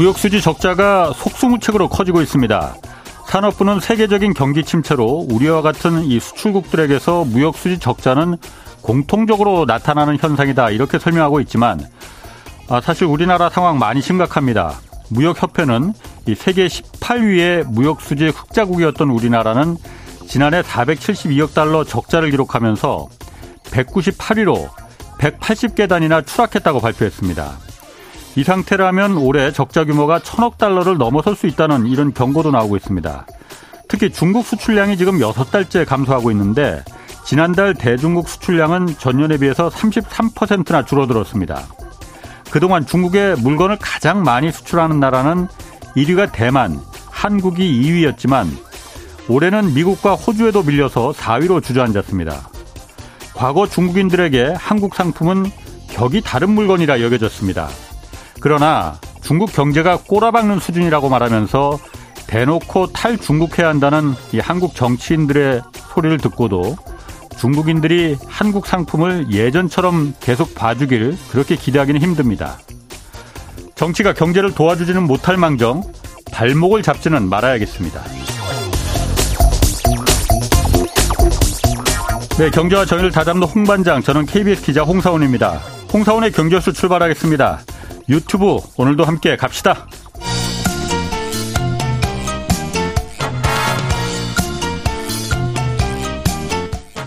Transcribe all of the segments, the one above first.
무역수지 적자가 속수무책으로 커지고 있습니다. 산업부는 세계적인 경기 침체로 우리와 같은 이 수출국들에게서 무역수지 적자는 공통적으로 나타나는 현상이다 이렇게 설명하고 있지만 아, 사실 우리나라 상황 많이 심각합니다. 무역협회는 이 세계 18위의 무역수지 흑자국이었던 우리나라는 지난해 472억 달러 적자를 기록하면서 198위로 180개 단위나 추락했다고 발표했습니다. 이 상태라면 올해 적자 규모가 천억 달러를 넘어설 수 있다는 이런 경고도 나오고 있습니다. 특히 중국 수출량이 지금 6달째 감소하고 있는데 지난달 대중국 수출량은 전년에 비해서 33%나 줄어들었습니다. 그동안 중국에 물건을 가장 많이 수출하는 나라는 1위가 대만, 한국이 2위였지만 올해는 미국과 호주에도 밀려서 4위로 주저앉았습니다. 과거 중국인들에게 한국 상품은 격이 다른 물건이라 여겨졌습니다. 그러나 중국 경제가 꼬라박는 수준이라고 말하면서 대놓고 탈중국해야 한다는 이 한국 정치인들의 소리를 듣고도 중국인들이 한국 상품을 예전처럼 계속 봐주길 그렇게 기대하기는 힘듭니다. 정치가 경제를 도와주지는 못할 망정 발목을 잡지는 말아야겠습니다. 네, 경제와 정의를 다잡는 홍반장, 저는 KBS 기자 홍사원입니다. 홍사원의 경제수 출발하겠습니다. 유튜브 오늘도 함께 갑시다.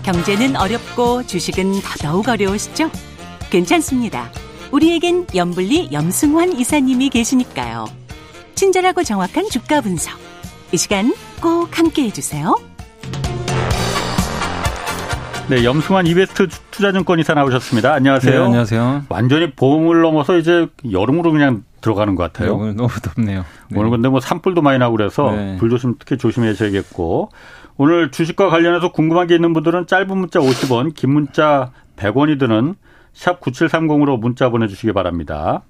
경제는 어렵고 주식은 더더욱 어려우시죠? 괜찮습니다. 우리에겐 염블리 염승환 이사님이 계시니까요. 친절하고 정확한 주가 분석. 이 시간 꼭 함께 해주세요. 네, 염승환 이베스트 투자증권 이사 나오셨습니다. 안녕하세요. 네, 안녕하세요. 완전히 봄을 넘어서 이제 여름으로 그냥 들어가는 것 같아요. 네, 오늘 너무 덥네요. 네. 오늘 근데 뭐 산불도 많이 나고 그래서 네. 불조심 특히 조심하셔야겠고 오늘 주식과 관련해서 궁금한 게 있는 분들은 짧은 문자 50원, 긴 문자 100원이 드는 샵 9730으로 문자 보내주시기 바랍니다.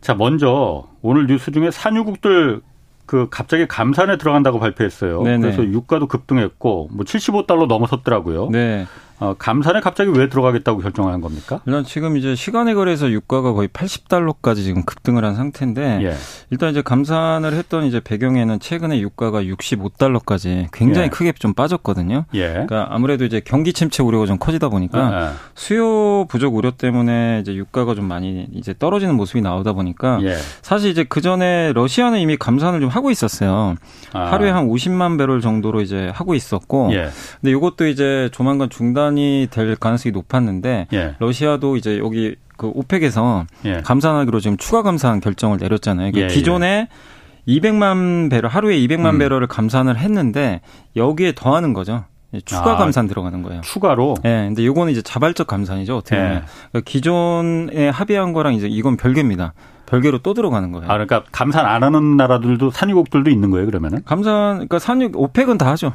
자, 먼저 오늘 뉴스 중에 산유국들 그 갑자기 감산에 들어간다고 발표했어요. 네네. 그래서 유가도 급등했고 뭐 75달러 넘어섰더라고요. 네. 어, 감산에 갑자기 왜 들어가겠다고 결정한 겁니까? 일단 지금 이제 시간에 거래해서 유가가 거의 80달러까지 지금 급등을 한 상태인데 예. 일단 이제 감산을 했던 이제 배경에는 최근에 유가가 65달러까지 굉장히 예. 크게 좀 빠졌거든요. 예. 그러니까 아무래도 이제 경기 침체 우려가 좀 커지다 보니까 아, 아. 수요 부족 우려 때문에 이제 유가가 좀 많이 이제 떨어지는 모습이 나오다 보니까 예. 사실 이제 그 전에 러시아는 이미 감산을 좀 하고 있었어요. 아. 하루에 한 50만 배럴 정도로 이제 하고 있었고 예. 근데 이것도 이제 조만간 중단 감산이 될 가능성이 높았는데 예. 러시아도 이제 여기 그 오펙에서 예. 감산하기로 지금 추가 감산 결정을 내렸잖아요. 그러니까 예, 기존에 200만 배럴 하루에 200만 음. 배럴을 감산을 했는데 여기에 더하는 거죠. 추가 아, 감산 들어가는 거예요. 추가로? 예. 네, 근데 요거는 이제 자발적 감산이죠. 어떻게 보면. 예. 그러니까 기존에 합의한 거랑 이제 이건 별개입니다. 별개로 또 들어가는 거예요. 아, 그러니까 감산 안 하는 나라들도 산유국들도 있는 거예요, 그러면은? 감산, 그러니까 산유, 오펙은 다 하죠.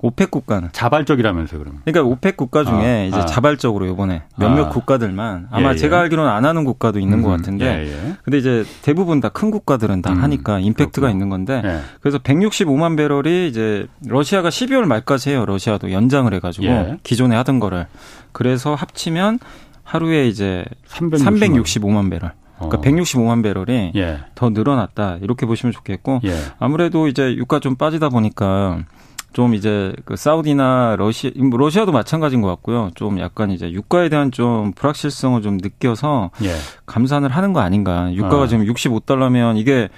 오펙 국가는 자발적이라면서요, 그러면. 그러니까 오펙 국가 중에 아, 이제 아. 자발적으로 이번에 몇몇 아. 국가들만 아마 예, 예. 제가 알기로는 안 하는 국가도 있는 음, 것 같은데. 예, 예, 근데 이제 대부분 다 큰 국가들은 다 음, 하니까 임팩트가 그렇구나. 있는 건데. 예. 그래서 165만 배럴이 이제 러시아가 12월 말까지 해요. 러시아도 연장을 해 가지고 예. 기존에 하던 거를. 그래서 합치면 하루에 이제 360만, 365만 배럴. 그러니까 어. 165만 배럴이 예. 더 늘어났다 이렇게 보시면 좋겠고 예. 아무래도 이제 유가 좀 빠지다 보니까 좀 이제 그 사우디나 러시아, 러시아도 마찬가지인 것 같고요. 좀 약간 이제 유가에 대한 좀 불확실성을 좀 느껴서 예. 감산을 하는 거 아닌가. 유가가 어. 지금 65달러면 이게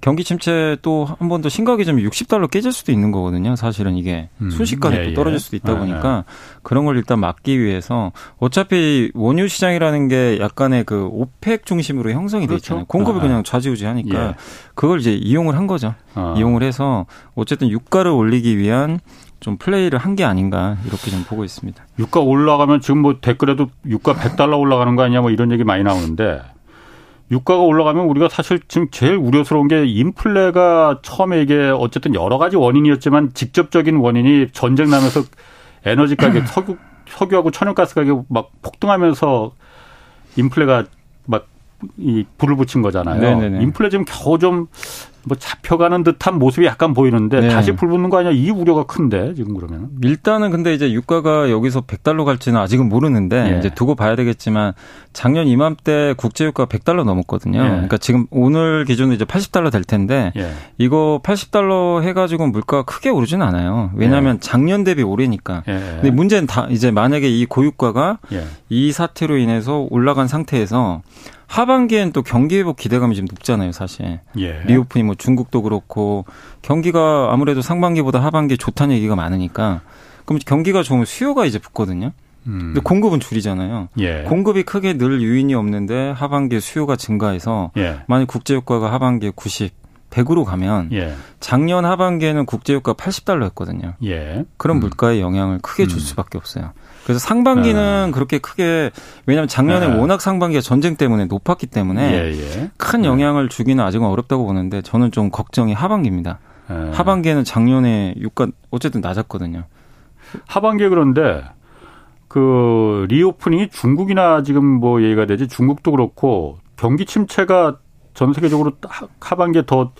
경기 침체 또 한 번더좀 60달러 깨질 수도 있는 거거든요. 사실은 이게 음. 순식간에 예, 또 예. 떨어질 수도 있다 예, 보니까 예. 그런 걸 일단 막기 위해서 어차피 원유 시장이라는 게 약간의 그 오펙 중심으로 형성이 그렇죠. 돼 있잖아요. 공급을 아, 그냥 좌지우지하니까 예. 그걸 이제 이용을 한 거죠. 아. 이용을 해서 어쨌든 유가를 올리기 위한 좀 플레이를 한 게 아닌가 이렇게 좀 보고 있습니다. 유가 올라가면 지금 뭐 댓글에도 유가 100달러 올라가는 거 아니냐 뭐 이런 얘기 많이 나오는데 유가가 올라가면 우리가 사실 지금 제일 우려스러운 게 인플레가 처음에 이게 어쨌든 여러 가지 원인이었지만 직접적인 원인이 전쟁 나면서 에너지 가격, 석유, 석유하고 천연가스 가격 막 폭등하면서 인플레가 막 이 불을 붙인 거잖아요. 네네네. 인플레 지금 겨우 좀 뭐 잡혀가는 듯한 모습이 약간 보이는데 네. 다시 불붙는 거 아니야? 이 우려가 큰데 지금 그러면. 일단은 근데 이제 유가가 여기서 100달러 갈지는 아직은 모르는데 예. 이제 두고 봐야 되겠지만 작년 이맘때 국제 유가 100달러 넘었거든요. 예. 그러니까 지금 오늘 기준으로 이제 80달러 될 텐데 예. 이거 80달러 해 가지고 물가가 크게 오르지는 않아요. 왜냐하면 예. 작년 대비 오르니까. 예. 근데 문제는 다 이제 만약에 이 고유가가 예. 이 사태로 인해서 올라간 상태에서 하반기엔 또 경기 회복 기대감이 좀 높잖아요, 사실. 예. 리오프니 뭐 중국도 그렇고 경기가 아무래도 상반기보다 하반기에 좋다는 얘기가 많으니까 그럼 경기가 좋으면 수요가 이제 붙거든요. 음. 근데 공급은 줄이잖아요. 예. 공급이 크게 늘 유인이 없는데 하반기에 수요가 증가해서 예. 만약 국제 유가가 하반기에 90, 100으로 가면 예. 작년 하반기에는 국제 유가 80달러였거든요. 예. 그런 음. 물가의 영향을 크게 줄 음. 수밖에 없어요. 그래서 상반기는 아. 그렇게 크게 왜냐하면 작년에 아. 워낙 상반기가 전쟁 때문에 높았기 때문에 예, 예. 큰 네. 영향을 주기는 아직은 어렵다고 보는데 저는 좀 걱정이 하반기입니다. 아. 하반기에는 작년에 유가 어쨌든 낮았거든요. 하반기에 그런데 그 리오프닝이 중국이나 지금 뭐 얘기가 되지 중국도 그렇고 경기 침체가 전 세계적으로 하반기에 더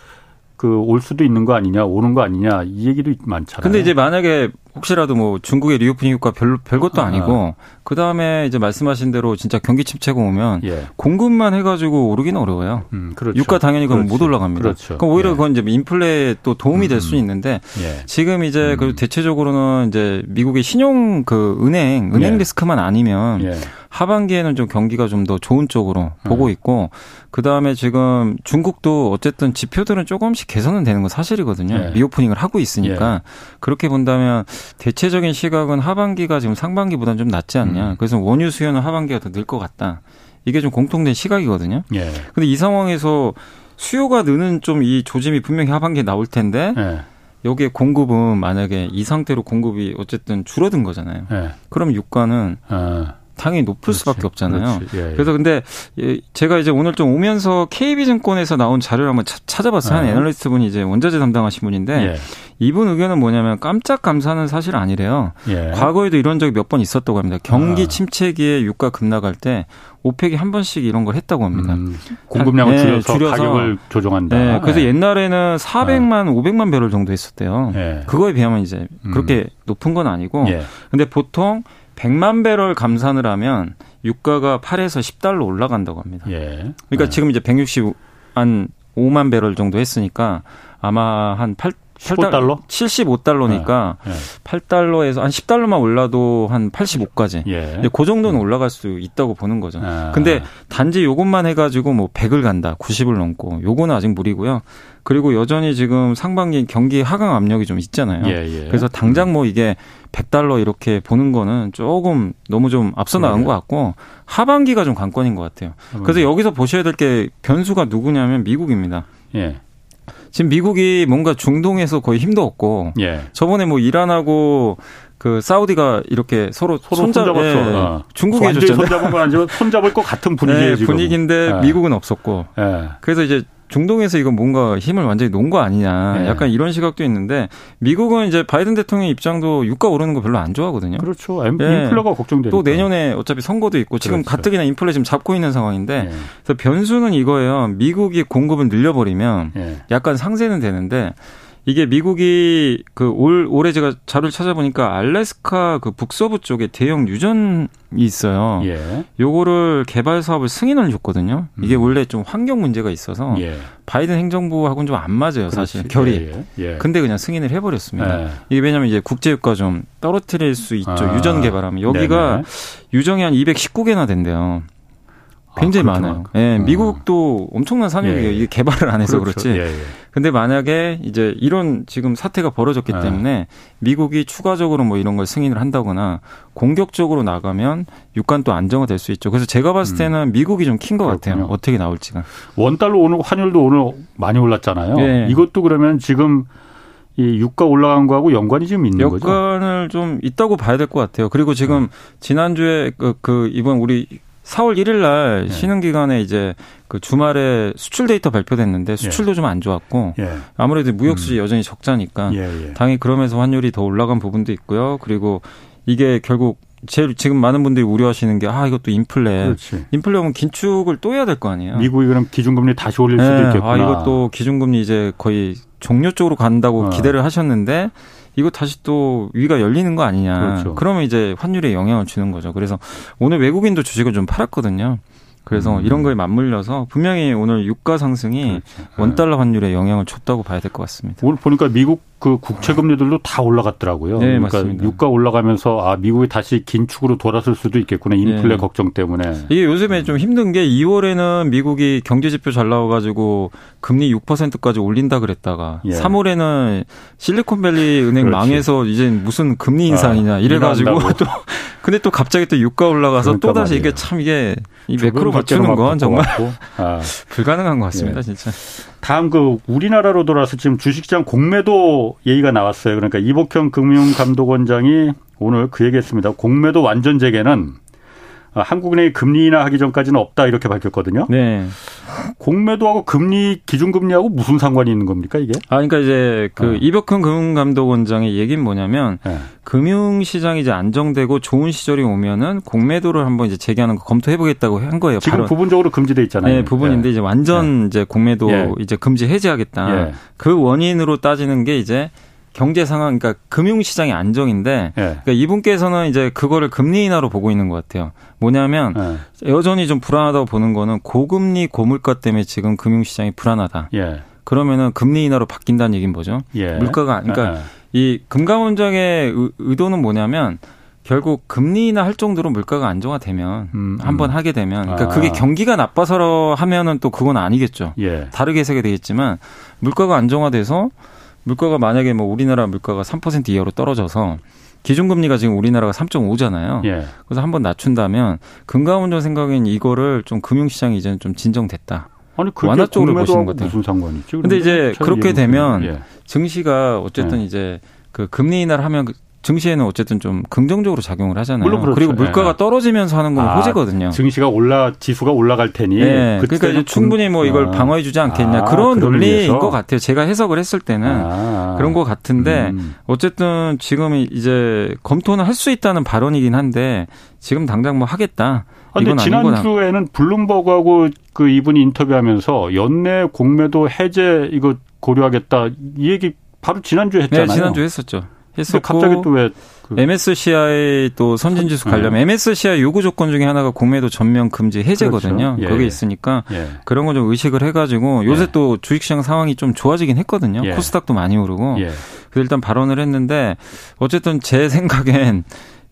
그 올 수도 있는 거 아니냐, 오는 거 아니냐 이 얘기도 많잖아요. 근데 이제 만약에 혹시라도 뭐 중국의 reopening 효과 별, 별것도 아. 아니고 그 다음에 이제 말씀하신 대로 진짜 경기 침체가 오면 예. 공급만 해가지고 오르기는 어려워요. 음, 그렇죠. 유가 당연히 그럼 못 올라갑니다. 그렇죠. 그럼 오히려 예. 그건 이제 인플레에 또 도움이 될수 있는데 예. 지금 이제 음. 그 대체적으로는 이제 미국의 신용 그 은행 은행 예. 리스크만 아니면 예. 하반기에는 좀 경기가 좀 더 좋은 쪽으로 보고 음. 있고 그 다음에 지금 중국도 어쨌든 지표들은 조금씩 개선은 되는 건 사실이거든요. 예. reopening을 하고 있으니까 그렇게 본다면 대체적인 시각은 하반기가 지금 상반기보다는 좀 낫지 않냐. 음. 그래서 원유 수요는 하반기가 더 늘 것 같다. 이게 좀 공통된 시각이거든요. 예. 근데 이 상황에서 수요가 느는 좀 이 조짐이 분명히 하반기에 나올 텐데 예. 여기에 공급은 만약에 이 상태로 공급이 어쨌든 줄어든 거잖아요. 예. 그럼 유가는 아. 당연히 높을 그렇지, 수밖에 없잖아요. 예, 예. 그래서 근데 제가 이제 오늘 좀 오면서 KB증권에서 나온 자료를 한번 찾아봤어요. 한 아. 애널리스트 분이 이제 원자재 담당하신 분인데 예. 이분 의견은 뭐냐면 깜짝 감사는 사실 아니래요. 예. 과거에도 이런 적이 몇 번 있었다고 합니다. 경기 아. 침체기에 유가 급락할 때 오펙이 한 번씩 이런 걸 했다고 합니다. 음, 공급량을 한, 줄여서, 줄여서, 가격을 조정한다. 네, 그래서 네. 옛날에는 400만, 네. 500만 배럴 정도 했었대요. 네. 그거에 비하면 이제 그렇게 음. 높은 건 아니고, 예. 근데 보통 100만 배럴 감산을 하면 유가가 8에서 10달러 올라간다고 합니다. 예. 그러니까 네. 지금 이제 160한 5만 배럴 정도 했으니까 아마 한 8, 15달러? 75달러니까 네. 네. 8달러에서 한 10달러만 올라도 한 85까지. 예. 그 정도는 올라갈 수 있다고 보는 거죠. 아. 근데 단지 요것만 해가지고 뭐 100을 간다, 90을 넘고 요거는 아직 무리고요. 그리고 여전히 지금 상반기 경기 하강 압력이 좀 있잖아요. 예, 예. 그래서 당장 뭐 이게 100달러 이렇게 보는 거는 조금 너무 좀 앞서 나간 네. 것 같고 하반기가 좀 관건인 것 같아요. 그래서 여기서 보셔야 될 게 변수가 누구냐면 미국입니다. 예. 지금 미국이 뭔가 중동에서 거의 힘도 없고 예. 저번에 뭐 이란하고 그 사우디가 이렇게 서로, 서로 손잡, 손잡았어. 예, 어. 중국이 해줬잖아요. 손잡은 건 아니지만 손잡을 것 같은 분위기예요. 네, 분위기인데 예. 미국은 없었고. 예. 그래서 이제 중동에서 이건 뭔가 힘을 완전히 놓은 거 아니냐. 네. 약간 이런 시각도 있는데 미국은 이제 바이든 대통령 입장도 유가 오르는 거 별로 안 좋아하거든요. 그렇죠. 네. 인플레가 걱정되니까. 또 내년에 어차피 선거도 있고 지금 그렇죠. 가뜩이나 인플레 지금 잡고 있는 상황인데 네. 그래서 변수는 이거예요. 미국이 공급을 늘려버리면 네. 약간 상세는 되는데 이게 미국이 그 올 올해 제가 자료를 찾아보니까 알래스카 그 북서부 쪽에 대형 유전이 있어요. 예. 요거를 개발 사업을 승인을 줬거든요. 이게 음. 원래 좀 환경 문제가 있어서 예. 바이든 행정부하고는 좀 안 맞아요, 사실 그렇지. 결이. 예, 예, 예. 근데 그냥 승인을 해 버렸습니다. 예. 이게 왜냐면 이제 국제 유가 좀 떨어뜨릴 수 있죠. 아. 유전 개발하면 여기가 네네. 유정이 한 219개나 된대요. 굉장히 아, 많아요. 예, 네, 미국도 엄청난 산업이에요. 예, 이게 개발을 안 해서 그렇죠. 그렇지. 예, 예. 근데 만약에 이제 이런 지금 사태가 벌어졌기 예. 때문에 미국이 추가적으로 뭐 이런 걸 승인을 한다거나 공격적으로 나가면 유가는 또 안정화될 수 있죠. 그래서 제가 봤을 음. 때는 음. 미국이 좀 킨 것 같아요. 어떻게 나올지가. 원달러 오늘 환율도 오늘 많이 올랐잖아요. 예. 이것도 그러면 지금 이 유가 올라간 거하고 연관이 좀 있는 거죠? 연관을 좀 있다고 봐야 될 것 같아요. 그리고 지금 음. 지난주에 그, 그 이번 우리 4월 1일 날 예. 쉬는 기간에 이제 그 주말에 수출 데이터 발표됐는데 예. 수출도 예. 좀안 좋았고 예. 아무래도 무역 수지 음. 여전히 적자니까 예, 예. 당연히 그러면서 환율이 더 올라간 부분도 있고요. 그리고 이게 결국 제일 지금 많은 분들이 우려하시는 게 아 이것도 인플레. 그렇지. 인플레 오면 긴축을 또 해야 될 거 아니에요. 미국이 그럼 기준금리 다시 올릴 수도 네. 있겠구나. 아 이것도 기준금리 이제 거의 종료 쪽으로 간다고 어. 기대를 하셨는데 이거 다시 또 위가 열리는 거 아니냐. 그렇죠. 그러면 이제 환율에 영향을 주는 거죠. 그래서 오늘 외국인도 주식을 좀 팔았거든요. 그래서 음. 이런 거에 맞물려서 분명히 오늘 유가 상승이 그렇죠. 원달러 환율에 영향을 줬다고 봐야 될 것 같습니다. 오늘 보니까 미국 그 국채 금리들도 다 올라갔더라고요. 네, 그러니까 맞습니다. 유가 올라가면서 아 미국이 다시 긴축으로 돌아설 수도 있겠구나 인플레 네. 걱정 때문에. 이게 요즘에 좀 힘든 게 2월에는 미국이 경제 지표 잘 나와가지고 금리 6%까지 올린다 그랬다가 예. 3월에는 실리콘밸리 은행 그렇지. 망해서 이제 무슨 금리 인상이냐 아, 이래가지고 또 근데 또 갑자기 또 유가 올라가서 그러니까 또 다시. 이게 참 이게 이 매크로 맞추는 건 정말 아. 불가능한 것 같습니다, 예. 진짜. 다음 그 우리나라로 돌아서 지금 주식시장 공매도 얘기가 나왔어요. 그러니까 이복형 금융감독원장이 오늘 그 얘기했습니다. 공매도 완전 재개는 아, 한국은행이 금리 인하 하기 전까지는 없다 이렇게 밝혔거든요. 네. 공매도하고 금리 기준금리하고 무슨 상관이 있는 겁니까 이게? 아 그러니까 이제 그 어. 이벽훈 금융감독원장의 얘기는 뭐냐면 네. 금융 시장이 이제 안정되고 좋은 시절이 오면은 공매도를 한번 이제 재개하는 거 검토해 보겠다고 한 거예요. 지금 바로. 부분적으로 금지돼 있잖아요. 네, 부분인데 네. 이제 완전 네. 이제 공매도 예. 이제 금지 해제하겠다. 예. 그 원인으로 따지는 게 이제 경제 상황, 그러니까 금융 시장의 안정인데, 네. 그러니까 이분께서는 이제 그거를 금리 인하로 보고 있는 것 같아요. 뭐냐면 네. 여전히 좀 불안하다고 보는 거는 고금리 고물가 때문에 지금 금융 시장이 불안하다. 예. 그러면은 금리 인하로 바뀐다는 얘기는 뭐죠? 예. 물가가 그러니까 이 금감원장의 의도는 뭐냐면 결국 금리 인하 할 정도로 물가가 안정화되면 음, 한번 음. 하게 되면 그러니까 아. 그게 경기가 나빠서 하면은 또 그건 아니겠죠. 예. 다르게 해석이 되겠지만 물가가 안정화돼서 물가가 만약에 뭐 우리나라 물가가 3% 이하로 떨어져서 기준금리가 지금 우리나라가 3.5잖아요. 예. 그래서 한번 낮춘다면 금감원장 생각엔 이거를 좀 금융시장이 이제는 좀 진정됐다. 아니 완화 쪽으로 보시는 것 같아요. 무슨 상관이 있지? 근데 이제 그렇게 되면 예. 증시가 어쨌든 예. 이제 그 금리 인하를 하면 증시에는 어쨌든 좀 긍정적으로 작용을 하잖아요. 그렇죠. 그리고 물가가 네. 떨어지면서 하는 건 아, 호재거든요. 증시가 올라 지수가 올라갈 테니. 네. 그러니까 이제 충분히 뭐 이걸 아. 방어해 주지 않겠냐 아, 그런 논리인? 것 같아요. 제가 해석을 했을 때는 아. 그런 것 같은데 음. 어쨌든 지금 이제 검토는 할 수 있다는 발언이긴 한데 지금 당장 뭐 하겠다. 그런데 지난주에는 블룸버그하고 그 이분이 인터뷰하면서 연내 공매도 해제 이거 고려하겠다 이 얘기 바로 지난주에 했잖아요. 네, 지난주 했었죠. 했었고 갑자기 또왜 그 MSCI 또 선진지수 관련 네. MSCI 요구 조건 중에 하나가 공매도 전면 금지 해제거든요. 그렇죠. 예. 그게 있으니까 예. 그런 거좀 의식을 해가지고 요새 예. 또 주식시장 상황이 좀 좋아지긴 했거든요. 예. 코스닥도 많이 오르고. 예. 그래서 일단 발언을 했는데 어쨌든 제 생각엔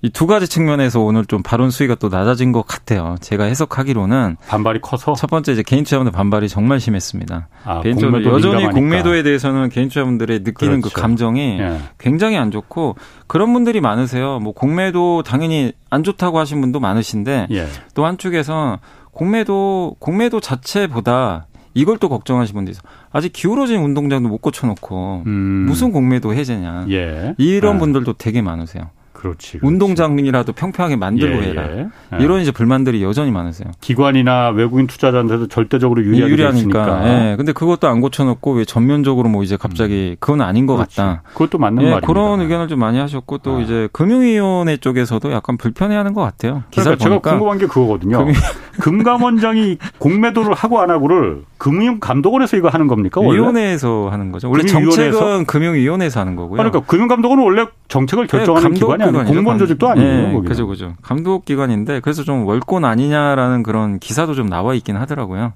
이 두 가지 측면에서 오늘 좀 발언 수위가 또 낮아진 것 같아요. 제가 해석하기로는 반발이 커서 첫 번째 이제 개인 투자분들 반발이 정말 심했습니다. 아, 개인적으로 여전히 민감하니까. 공매도에 대해서는 개인 투자분들의 느끼는 그 그렇죠. 그 감정이 예. 굉장히 안 좋고 그런 분들이 많으세요. 뭐 공매도 당연히 안 좋다고 하신 분도 많으신데 예. 또 한쪽에서 공매도 공매도 자체보다 이걸 또 걱정하시는 분들이 있어. 아직 기울어진 운동장도 못 고쳐놓고 음. 무슨 공매도 해제냐. 예. 이런 아. 분들도 되게 많으세요. 그렇지, 그렇지. 운동장이라도 평평하게 만들고 예, 해라. 예. 이런 이제 불만들이 여전히 많으세요. 기관이나 외국인 투자자한테도 절대적으로 유리하게 유리하니까. 예. 근데 그것도 안 고쳐놓고 왜 전면적으로 뭐 이제 갑자기 음. 그건 아닌 것 그렇지. 같다. 그것도 맞는 예, 말입니다. 그런 의견을 좀 많이 하셨고 또 아. 이제 금융위원회 쪽에서도 약간 불편해하는 것 같아요. 기사 그러니까 제가 궁금한 게 그거거든요. 금융... 금감원장이 공매도를 하고 안 하고를 금융감독원에서 이거 하는 겁니까? 원래? 위원회에서 하는 거죠. 원래 정책은 금융위원회에서 하는 거고요. 그러니까 금융감독원은 원래 정책을 결정하는 네, 기관이 아니고 공무원 조직도 아니에요. 네, 그죠, 그죠. 감독 기관인데 그래서 좀 월권 아니냐라는 그런 기사도 좀 나와 있긴 하더라고요.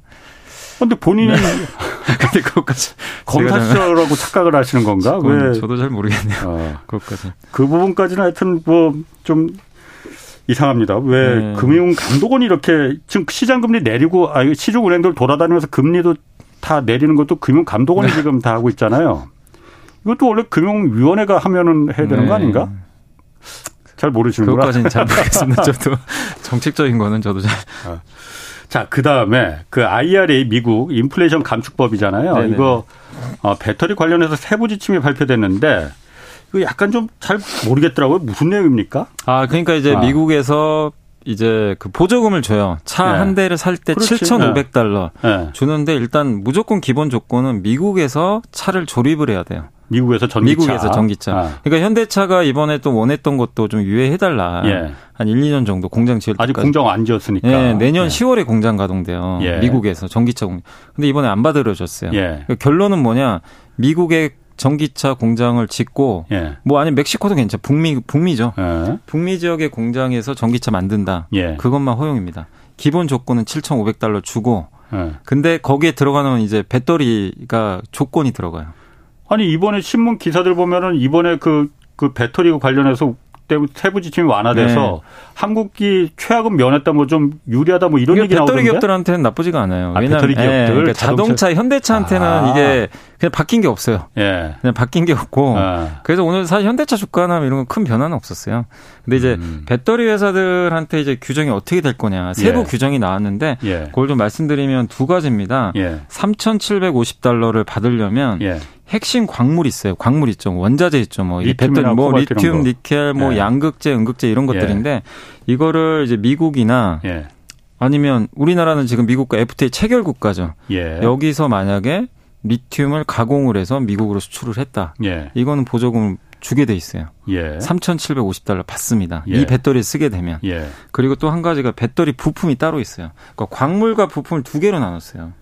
근데 본인이 네. 근데 그것까지 검사시라고 착각을 하시는 건가? 왜? 저도 잘 모르겠네요. 어. 그것까지. 그 부분까지는 하여튼 뭐 좀 이상합니다. 왜 네. 금융 감독원이 이렇게 지금 시장 금리 내리고 아 시중 은행들 돌아다니면서 금리도 다 내리는 것도 금융 감독원이 네. 지금 다 하고 있잖아요. 이것도 원래 금융위원회가 하면은 해야 되는 네. 거 아닌가? 잘 모르시는구나. 그것까지는 잘 모르겠습니다. 저도 정책적인 거는 저도 잘. 아. 자, 그 다음에 그 IRA 미국 인플레이션 감축법이잖아요. 네네. 이거 어, 배터리 관련해서 세부 지침이 발표됐는데 이거 약간 좀 잘 모르겠더라고요. 무슨 내용입니까? 아, 그러니까 이제 아. 미국에서 이제 그 보조금을 줘요. 차한 네. 대를 살 때 7,500달러 네. 주는데 일단 무조건 기본 조건은 미국에서 차를 조립을 해야 돼요. 미국에서 전기차. 미국에서 전기차. 아. 그러니까 현대차가 이번에 또 원했던 것도 좀 유예해달라. 예. 한 1, 2년 정도 공장 지을 아직 공장 안 지었으니까. 예, 내년 예. 10월에 공장 가동돼요. 예. 미국에서 전기차 공장. 근데 이번에 안 받아들여졌어요. 예. 그러니까 결론은 뭐냐? 미국의 전기차 공장을 짓고 예. 뭐 아니 멕시코도 괜찮아. 북미 북미죠. 예. 북미 지역의 공장에서 전기차 만든다. 예. 그것만 허용입니다. 기본 조건은 7,500달러 주고 예. 근데 거기에 들어가는 이제 배터리가 조건이 들어가요. 아니 이번에 신문 기사들 보면은 이번에 그그 그 배터리 관련해서 때문에 세부 지침이 완화돼서 네. 한국이 최악은 면했다 뭐 좀 유리하다 뭐 이런 얘기 나오던데. 배터리 기업들한테는 나쁘지가 않아요. 아, 배터리 기업들 네, 그러니까 자동차, 현대차한테는 아. 이게 그냥 바뀐 게 없어요. 예. 그냥 바뀐 게 없고 아. 그래서 오늘 사실 현대차 주가나 이런 건 큰 변화는 없었어요. 근데 이제 음. 배터리 회사들한테 이제 규정이 어떻게 될 거냐 세부 예. 규정이 나왔는데 예. 그걸 좀 말씀드리면 두 가지입니다. 예. 3,750달러를 받으려면 예. 핵심 광물 있어요. 광물 있죠. 원자재 있죠. 뭐 배터리, 뭐 리튬, 니켈, 뭐 예. 양극재, 음극재 이런 것들인데 예. 이거를 이제 미국이나 예. 아니면 우리나라는 지금 미국과 FTA 체결 국가죠. 예. 여기서 만약에 리튬을 가공을 해서 미국으로 수출을 했다. 예. 이거는 보조금을 주게 돼 있어요. 예. 3,750달러 받습니다. 이 배터리를 쓰게 되면. 그리고 또 한 가지가 배터리 부품이 따로 있어요. 그러니까 광물과 부품을 두 개로 나눴어요.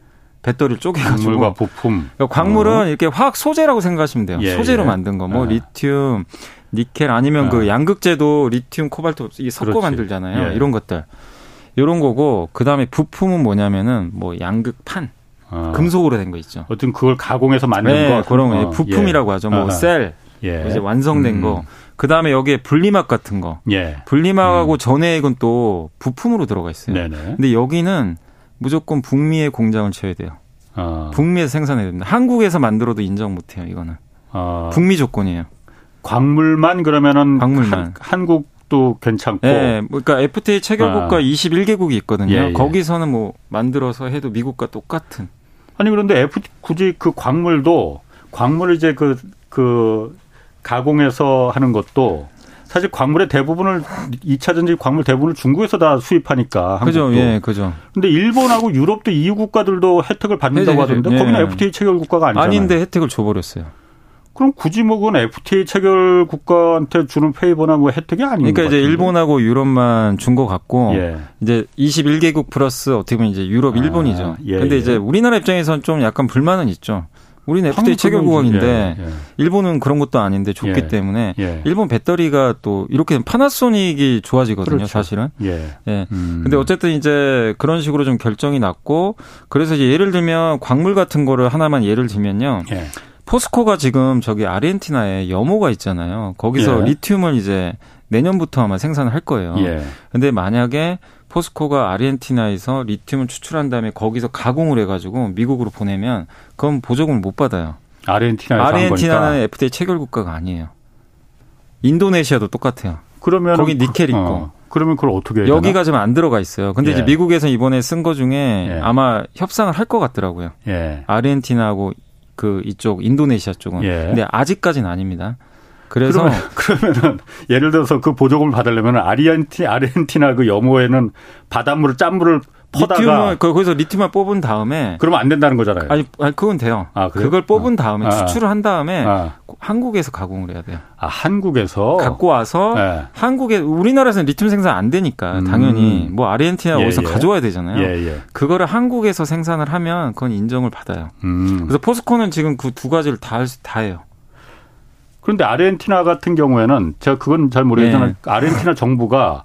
배터리를 쪼개가지고 광물과 부품. 그러니까 광물은 어. 이렇게 화학 소재라고 생각하시면 돼요. 예, 소재로 예. 만든 거, 뭐 아. 리튬, 니켈 아니면 아. 그 양극재도 리튬, 코발트 섞어 그렇지. 만들잖아요. 예. 이런 것들. 이런 거고 그 다음에 부품은 뭐냐면은 뭐 양극판. 아. 금속으로 된 거 있죠. 어떤 그걸 가공해서 만든 네, 거 그런 거 어. 부품이라고 하죠. 뭐 셀, 예. 이제 완성된 음. 거. 그 다음에 여기에 분리막 같은 거. 예. 분리막하고 음. 전해액은 또 부품으로 들어가 있어요. 네네. 근데 여기는 무조건 북미의 공장을 쳐야 돼요. 아. 북미에서 생산해야 됩니다. 한국에서 만들어도 인정 못 해요. 이거는 아. 북미 조건이에요. 광물만 그러면은 광물만 한, 국도 괜찮고. 네, 그러니까 FTA 체결 국가 아. 21개국이 있거든요. 예, 예. 거기서는 뭐 만들어서 해도 미국과 똑같은. 아니 그런데 F 굳이 그 광물도 광물을 이제 그그 그 가공해서 하는 것도 사실 광물의 대부분을 2차 전지 광물 대부분을 중국에서 다 수입하니까 그죠, 예, 그죠. 근데 일본하고 유럽도 EU 국가들도 혜택을 받는다고 하던데 예. 거기는 FTA 체결 국가가 아니잖아요. 아닌데 혜택을 줘 버렸어요. 그럼 굳이 뭐 그건 FTA 체결 국가한테 주는 페이버나 뭐 혜택이 아닌 그러니까 이제 일본하고 유럽만 준 것 같고 예. 이제 21개국 플러스 어떻게 보면 이제 유럽, 아, 일본이죠. 예, 근데 예. 이제 우리나라 입장에서는 좀 약간 불만은 있죠. 우리는 FTA 체결 국왕인데 예, 예. 일본은 그런 것도 아닌데 좋기 예. 때문에 예. 일본 배터리가 또 이렇게 파나소닉이 좋아지거든요, 그렇죠. 사실은. 예. 예. 음. 근데 어쨌든 이제 그런 식으로 좀 결정이 났고 그래서 이제 예를 들면 광물 같은 거를 하나만 예를 들면요. 예. 포스코가 지금 저기 아르헨티나에 염호가 있잖아요. 거기서 예. 리튬을 이제 내년부터 아마 생산을 할 거예요. 예. 근데 만약에 포스코가 아르헨티나에서 리튬을 추출한 다음에 거기서 가공을 해가지고 미국으로 보내면 그건 보조금을 못 받아요. 아르헨티나에서 아르헨티나는 FTA 체결 국가가 아니에요. 인도네시아도 똑같아요. 그러면 거기 니켈 있고. 어. 그러면 그걸 어떻게 해야 여기가 지금 안 들어가 있어요. 근데 예. 이제 미국에서 이번에 쓴 거 중에 예. 아마 협상을 할 것 같더라고요. 예. 아르헨티나하고 그 이쪽 인도네시아 쪽은. 예. 근데 아직까지는 아닙니다. 그래서 그러면, 그러면은 예를 들어서 그 보조금을 받으려면 아르헨티 아르헨티나 그 염호에는 바닷물을 짠물을 퍼다가 리튬을 그 거기서 리튬만 뽑은 다음에 그러면 안 된다는 거잖아요. 아니, 아니 그건 돼요. 아, 그걸 뽑은 어. 다음에 아. 추출을 한 다음에 아. 한국에서 가공을 해야 돼요. 아 한국에서 갖고 와서 네. 한국에 우리나라에서는 리튬 생산 안 되니까 음. 당연히 뭐 아르헨티나 예, 어디서 예. 가져와야 되잖아요. 예, 예. 그거를 한국에서 생산을 하면 그건 인정을 받아요. 음. 그래서 포스코는 지금 그 두 가지를 다, 다 해요. 그런데 아르헨티나 같은 경우에는 제가 그건 잘 모르겠지만 네. 아르헨티나 정부가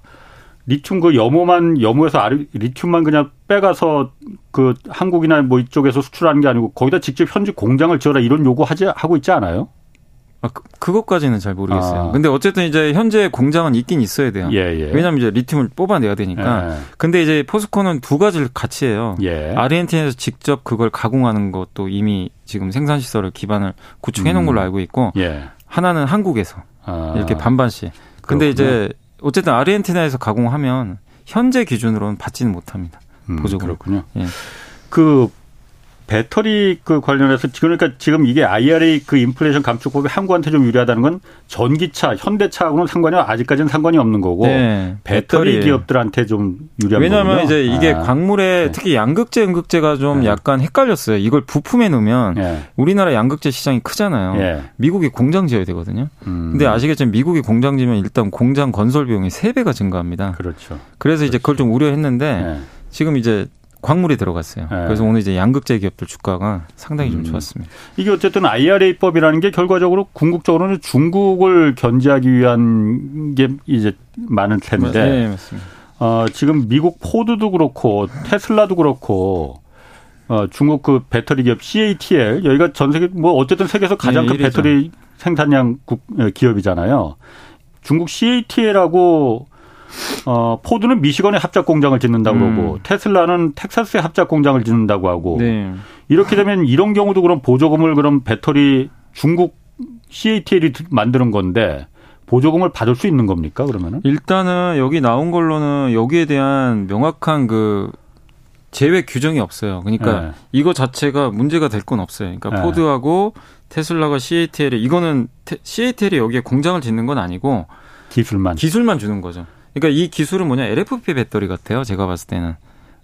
리튬 그 염호만 염호에서 아르, 리튬만 그냥 빼가서 그 한국이나 뭐 이쪽에서 수출하는 게 아니고 거기다 직접 현지 공장을 지어라 이런 요구 하지 하고 있지 않아요? 아, 그, 것까지는 잘 모르겠어요. 아. 근데 어쨌든 이제 현재 공장은 있긴 있어야 돼요. 예, 예. 왜냐하면 이제 리튬을 뽑아내야 되니까. 예. 근데 이제 포스코는 두 가지를 같이 해요. 예. 아르헨티나에서 직접 그걸 가공하는 것도 이미 지금 생산 시설을 기반을 구축해 놓은 음. 걸로 알고 있고 예. 하나는 한국에서 아. 이렇게 반반씩. 근데 그렇구나. 이제 어쨌든 아르헨티나에서 가공하면 현재 기준으로는 받지는 못합니다. 음, 보조금. 그렇군요. 예. 그 배터리 그 관련해서 그러니까 지금 이게 IRA 그 인플레이션 감축법이 한국한테 좀 유리하다는 건 전기차, 현대차하고는 상관이 아직까지는 상관이 없는 거고 네, 배터리, 배터리, 기업들한테 좀 유리한 왜냐하면 거군요. 이제 이게 아. 광물에 네. 특히 양극재, 음극재가 좀 네. 약간 헷갈렸어요. 이걸 부품에 넣으면 네. 우리나라 양극재 시장이 크잖아요. 네. 미국이 공장 지어야 되거든요. 음. 근데 아시겠지만 미국이 공장 지면 일단 공장 건설 비용이 3배가 증가합니다. 그렇죠. 그래서 그렇죠. 이제 그걸 좀 우려했는데 네. 지금 이제 광물이 들어갔어요. 네. 그래서 오늘 이제 양극재 기업들 주가가 상당히 좀 음. 좋았습니다. 이게 어쨌든 IRA법이라는 게 결과적으로 궁극적으로는 중국을 견제하기 위한 게 이제 많은 텐데. 네, 맞습니다. 어, 지금 미국 포드도 그렇고 테슬라도 그렇고 어, 중국 그 배터리 기업 CATL 여기가 전 세계 뭐 어쨌든 세계에서 가장 네, 큰 배터리 생산량 국, 어, 기업이잖아요. 중국 CATL하고 어, 포드는 미시건에 합작 공장을 짓는다고 음. 그러고 테슬라는 텍사스에 합작 공장을 짓는다고 하고 네. 이렇게 되면 이런 경우도 그럼 보조금을 그럼 배터리 중국 CATL이 만드는 건데 보조금을 받을 수 있는 겁니까 그러면은? 일단은 여기 나온 걸로는 여기에 대한 명확한 그 제외 규정이 없어요. 그러니까 네. 이거 자체가 문제가 될 건 없어요. 그러니까 네. 포드하고 테슬라가 CATL에 이거는 CATL이 여기에 공장을 짓는 건 아니고 기술만 기술만 주는 거죠. 그러니까 이 기술은 뭐냐 LFP 배터리 같아요. 제가 봤을 때는.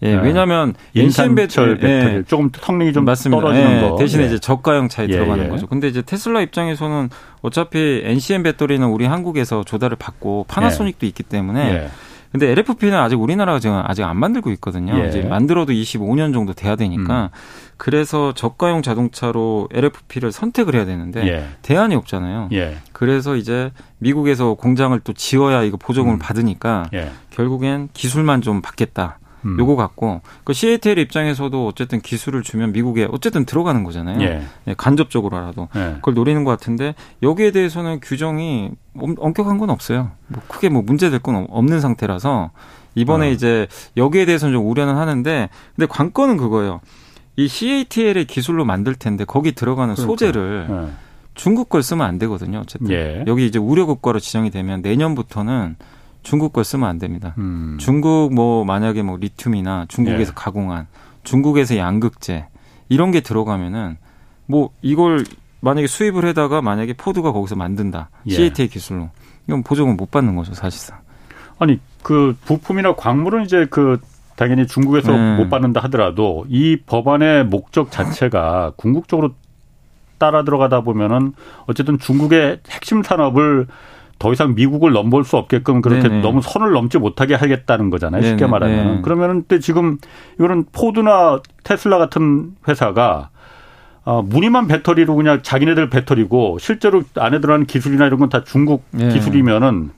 예, 네. 왜냐하면 인산 배터리, 배터리 예, 조금 성능이 좀 맞습니다. 떨어지는 예, 거 대신에 예. 이제 저가형 차에 예, 들어가는 예. 거죠. 근데 이제 테슬라 입장에서는 어차피 NCM 배터리는 우리 한국에서 조달을 받고 파나소닉도 있기 때문에 근데 LFP는 아직 우리나라가 지금 아직 안 만들고 있거든요. 예. 이제 만들어도 25년 정도 돼야 되니까 음. 그래서 저가용 자동차로 LFP를 선택을 해야 되는데 예. 대안이 없잖아요. 예. 그래서 이제 미국에서 공장을 또 지어야 이거 보조금을 음. 받으니까 예. 결국엔 기술만 좀 받겠다. 음. 요거 갖고 그 CATL 입장에서도 어쨌든 기술을 주면 미국에 어쨌든 들어가는 거잖아요. 예. 네, 간접적으로라도 예. 그걸 노리는 것 같은데 여기에 대해서는 규정이 엄격한 건 없어요. 뭐 크게 뭐 문제될 건 없는 상태라서 이번에 어. 이제 여기에 대해서는 좀 우려는 하는데 근데 관건은 그거예요. 이 CATL의 기술로 만들 텐데 거기 들어가는 그러니까. 소재를 예. 중국 걸 쓰면 안 되거든요. 어쨌든 예. 여기 이제 우려 국가로 지정이 되면 내년부터는 중국 걸 쓰면 안 됩니다. 음. 중국 뭐 만약에 뭐 리튬이나 중국에서 예. 가공한 중국에서 양극재 이런 게 들어가면은 뭐 이걸 만약에 수입을 해다가 만약에 포드가 거기서 만든다 예. CAT의 기술로 이건 보조금 못 받는 거죠 사실상. 아니 그 부품이나 광물은 이제 그 당연히 중국에서 네. 못 받는다 하더라도 이 법안의 목적 자체가 궁극적으로 따라 들어가다 보면은 어쨌든 중국의 핵심 산업을 더 이상 미국을 넘볼 수 없게끔 그렇게 네네. 너무 선을 넘지 못하게 하겠다는 거잖아요. 네네. 쉽게 말하면. 네. 그러면은 때 지금 이거는 포드나 테슬라 같은 회사가 어, 무늬만 배터리로 그냥 자기네들 배터리고 실제로 안에 들어가는 기술이나 이런 건 다 중국 네. 기술이면은